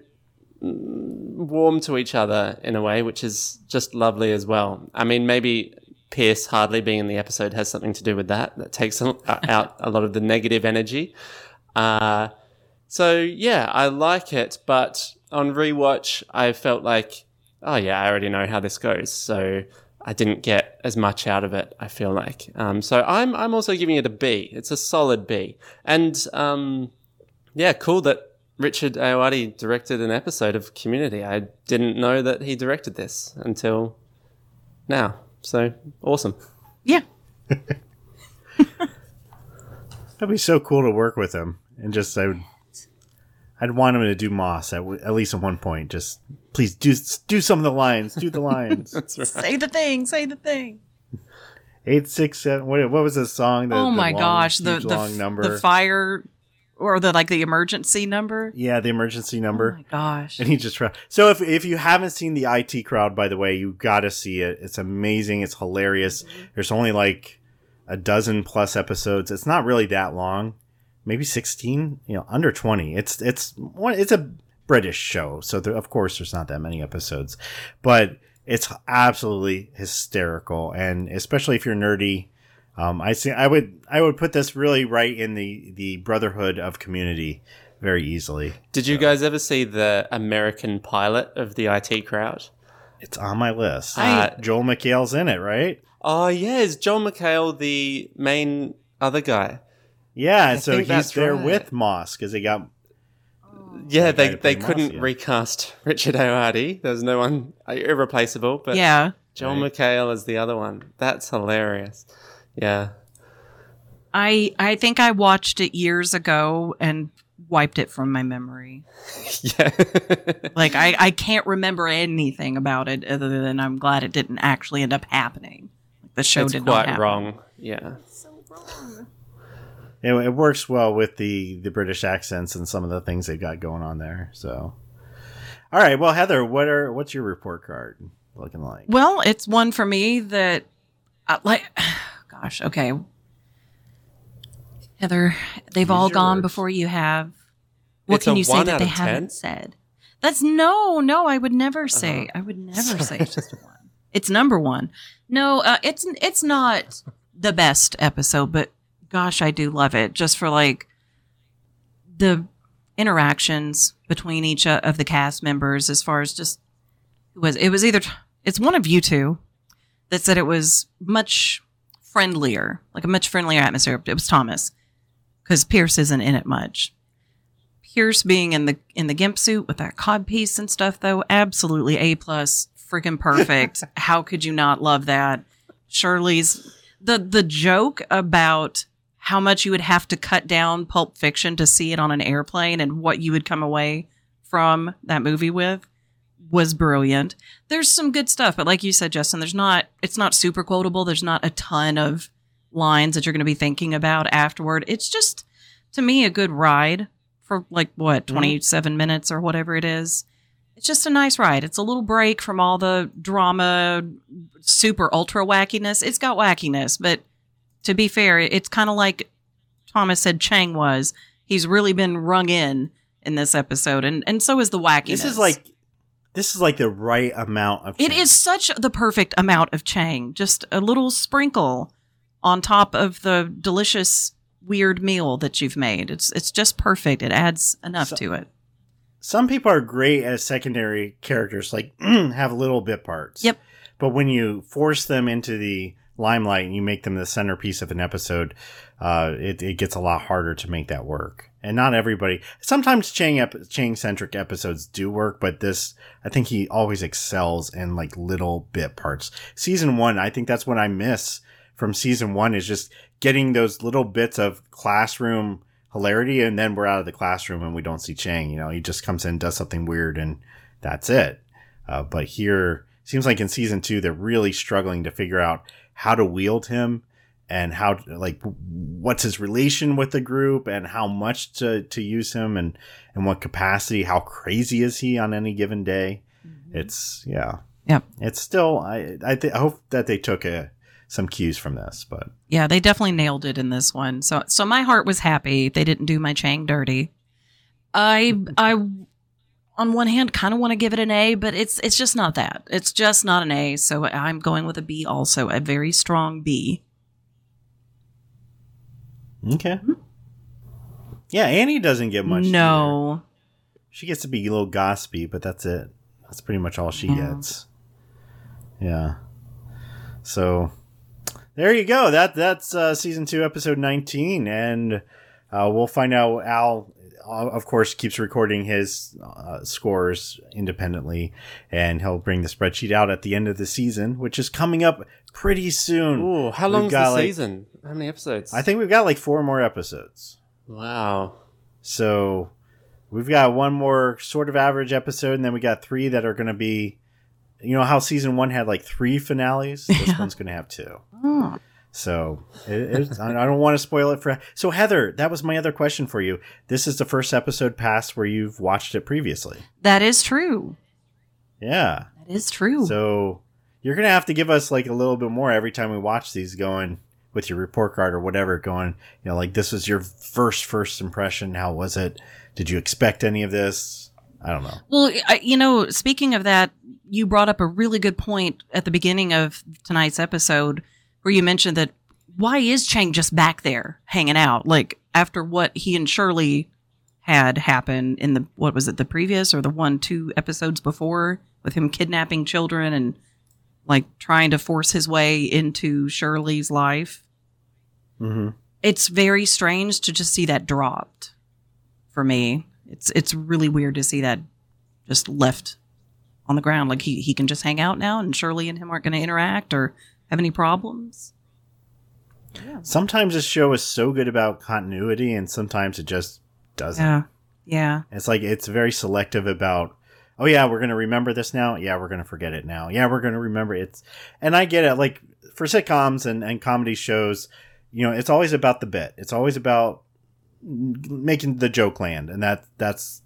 warm to each other in a way, which is just lovely as well. I mean, maybe Pierce hardly being in the episode has something to do with that. That takes out a lot of the negative energy. Uh, so yeah, I like it, but on rewatch, I felt like, oh yeah, I already know how this goes. So I didn't get as much out of it. I feel like. Um, so I'm I'm also giving it a B. It's a solid B, and um, yeah, cool that Richard Ayoade directed an episode of Community. I didn't know that he directed this until now. So awesome. Yeah. That'd be so cool to work with him, and just I would, I'd want him to do Moss at, w- at least at one point. Just please do do some of the lines, do the lines. Say the thing. Say the thing. Eight six seven. What what was the song? The, oh the my long, gosh, the huge the, long number. the fire or the like the emergency number. Yeah, the emergency number. Oh my gosh! And he just so if if you haven't seen the IT crowd, by the way, you got to see it. It's amazing. It's hilarious. Mm-hmm. There's only like a dozen plus episodes. It's not really that long, maybe sixteen. You know, under twenty. It's it's one. it's a British show, so there, of course there's not that many episodes, but it's absolutely hysterical, and especially if you're nerdy. Um, I see. I would. I would put this really right in the the brotherhood of community very easily. Did you so. guys ever see the American pilot of the IT crowd? It's on my list. Uh, Joel McHale's in it, right? Oh yeah, is Joel McHale the main other guy? Yeah, I so he's there right. with Moss because he got. Yeah, they they couldn't Moss, recast Richard Ayoade. There's no one irreplaceable, but yeah, Joel right. McHale is the other one. That's hilarious. Yeah. I I think I watched it years ago and wiped it from my memory. yeah. like I, I can't remember anything about it other than I'm glad it didn't actually end up happening. The show it's did quite not happen. wrong. Yeah. So wrong. It, it works well with the the British accents and some of the things they got going on there. So, all right. Well, Heather, what are what's your report card looking like? Well, it's one for me that, uh, like, gosh, okay. Heather, they've Use all gone words. before you have. What it's can you say that they 10? haven't said? That's no, no. I would never say. Uh-huh. I would never say it's just one. It's number one. No, uh, it's it's not the best episode, but gosh, I do love it. Just for like the interactions between each of the cast members, as far as just it was it was either it's one of you two that said it was much friendlier, like a much friendlier atmosphere. It was Thomas because Pierce isn't in it much. Pierce being in the in the gimp suit with that cod piece and stuff, though, absolutely a plus freaking perfect. How could you not love that? Shirley's the the joke about how much you would have to cut down Pulp Fiction to see it on an airplane and what you would come away from that movie with was brilliant. There's some good stuff, but like you said, Justin, there's not it's not super quotable. There's not a ton of lines that you're going to be thinking about afterward. It's just to me a good ride for like what mm-hmm. 27 mm-hmm. minutes or whatever it is it's just a nice ride. It's a little break from all the drama, super ultra wackiness. It's got wackiness, but to be fair, it's kind of like Thomas said Chang was. He's really been rung in in this episode, and and so is the wackiness. This is like this is like the right amount of. Chang. It is such the perfect amount of Chang. Just a little sprinkle on top of the delicious weird meal that you've made. It's it's just perfect. It adds enough so, to it some people are great as secondary characters, like have little bit parts. Yep. But when you force them into the limelight and you make them the centerpiece of an episode, uh, it, it gets a lot harder to make that work. And not everybody. Sometimes Chang ep- Chang centric episodes do work, but this I think he always excels in like little bit parts. Season one, I think that's what I miss from season one is just getting those little bits of classroom hilarity, and then we're out of the classroom and we don't see Chang. You know, he just comes in, does something weird, and that's it. Uh, but here, seems like in season two, they're really struggling to figure out how to wield him and how like what's his relation with the group and how much to, to use him and and what capacity how crazy is he on any given day mm-hmm. it's yeah yeah it's still i I, th- I hope that they took a some cues from this, but yeah, they definitely nailed it in this one. So so my heart was happy. They didn't do my Chang dirty. I I on one hand kind of want to give it an A, but it's it's just not that. It's just not an A. So I'm going with a B also, a very strong B. Okay. Yeah, Annie doesn't get much. No. She gets to be a little gossipy, but that's it. That's pretty much all she yeah. gets. Yeah. So there you go. That that's uh, season two, episode nineteen, and uh, we'll find out. Al, of course, keeps recording his uh, scores independently, and he'll bring the spreadsheet out at the end of the season, which is coming up pretty soon. Ooh, how long is the like, season? How many episodes? I think we've got like four more episodes. Wow. So we've got one more sort of average episode, and then we got three that are going to be you know how season one had like three finales? This yeah. one's going to have two. Oh. So it, I don't want to spoil it for. So Heather, that was my other question for you. This is the first episode past where you've watched it previously. That is true. Yeah, that is true. So you're gonna have to give us like a little bit more every time we watch these. Going with your report card or whatever. Going, you know, like this was your first first impression. How was it? Did you expect any of this? I don't know. Well, you know, speaking of that, you brought up a really good point at the beginning of tonight's episode where you mentioned that why is Chang just back there hanging out? Like after what he and Shirley had happen in the what was it the previous or the one two episodes before with him kidnapping children and like trying to force his way into Shirley's life. Mm-hmm. It's very strange to just see that dropped for me. It's it's really weird to see that just left on the ground. Like he, he can just hang out now and Shirley and him aren't going to interact or have any problems. Yeah. Sometimes this show is so good about continuity and sometimes it just doesn't. Yeah. Yeah. It's like it's very selective about oh yeah, we're going to remember this now. Yeah, we're going to forget it now. Yeah, we're going to remember it. And I get it like for sitcoms and and comedy shows, you know, it's always about the bit. It's always about making the joke land and that that's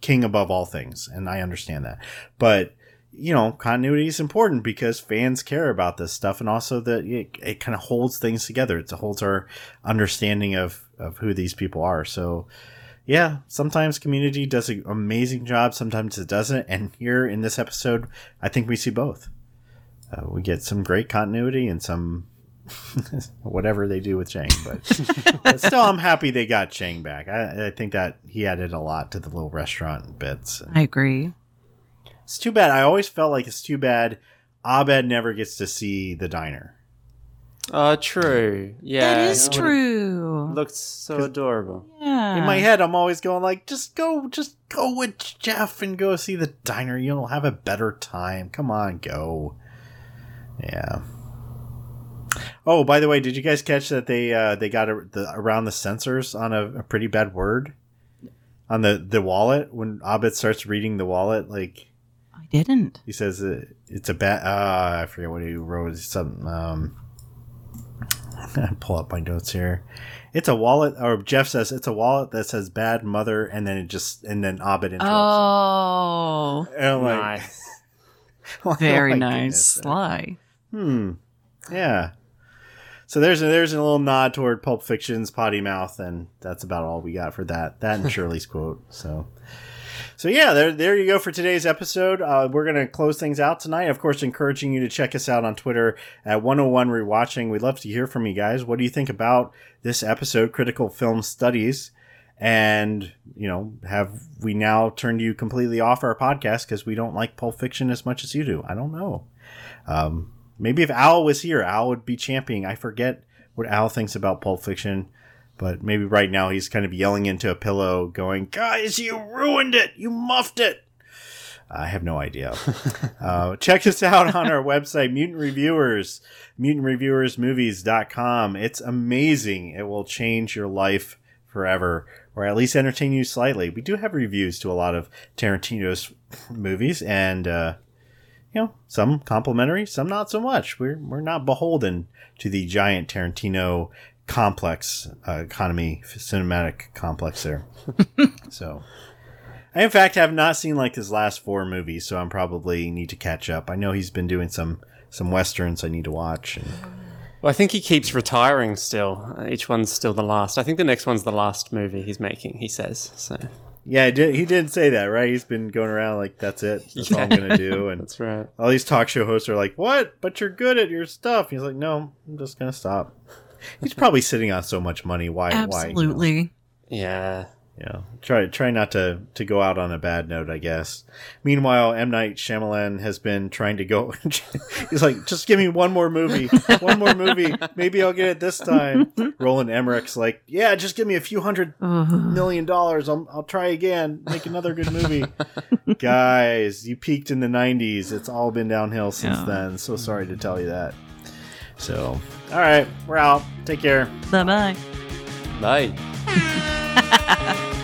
king above all things and I understand that. But you know, continuity is important because fans care about this stuff, and also that it, it kind of holds things together. It holds our understanding of of who these people are. So, yeah, sometimes Community does an amazing job, sometimes it doesn't. And here in this episode, I think we see both. Uh, we get some great continuity and some whatever they do with Chang, but, but, still, I'm happy they got Chang back. I, I think that he added a lot to the little restaurant bits. I agree. It's too bad. I always felt like it's too bad Abed never gets to see the diner. Uh, true. Yeah, that is true. Looked so adorable. Yeah. In my head, I'm always going like, just go, just go with Jeff and go see the diner. You'll have a better time. Come on, go. Yeah. Oh, by the way, did you guys catch that they uh, they got a, the, around the censors on a, a pretty bad word on the the wallet when Abed starts reading the wallet like didn't. He says it, it's a bad. Uh, I forget what he wrote. Something. Um, pull up my notes here. It's a wallet, or Jeff says it's a wallet that says "bad mother," and then it just and then Abed interrupts. Oh, like, nice. very oh nice, sly. Hmm. Yeah. So there's a, there's a little nod toward Pulp Fiction's potty mouth, and that's about all we got for that. That and Shirley's quote. So. So yeah, there there you go for today's episode. Uh, we're gonna close things out tonight. Of course, encouraging you to check us out on Twitter at 101 Rewatching. We'd love to hear from you guys. What do you think about this episode, Critical Film Studies? And you know, have we now turned you completely off our podcast because we don't like Pulp Fiction as much as you do? I don't know. Um, maybe if Al was here, Al would be championing. I forget what Al thinks about Pulp Fiction. But maybe right now he's kind of yelling into a pillow, going, Guys, you ruined it! You muffed it! I have no idea. uh, check us out on our website, Mutant Reviewers, mutantreviewersmovies.com. It's amazing. It will change your life forever, or at least entertain you slightly. We do have reviews to a lot of Tarantino's movies, and, uh, you know, some complimentary, some not so much. We're, we're not beholden to the giant Tarantino complex uh, economy cinematic complex there. so, I in fact have not seen like his last four movies, so I'm probably need to catch up. I know he's been doing some some westerns I need to watch. And... Well, I think he keeps retiring still. Each one's still the last. I think the next one's the last movie he's making. He says so. Yeah, he did, he did say that, right? He's been going around like, "That's it. That's yeah. all I'm gonna do." And that's right. All these talk show hosts are like, "What? But you're good at your stuff." He's like, "No, I'm just gonna stop." He's probably sitting on so much money. Why? Absolutely. Why, you know? Yeah. Yeah. Try try not to to go out on a bad note, I guess. Meanwhile, M Night Shyamalan has been trying to go. he's like, just give me one more movie, one more movie. Maybe I'll get it this time. Roland Emmerich's like, yeah, just give me a few hundred million dollars. I'll I'll try again. Make another good movie. Guys, you peaked in the '90s. It's all been downhill since yeah. then. So sorry to tell you that. So, all right, we're out. Take care. Bye-bye. Bye.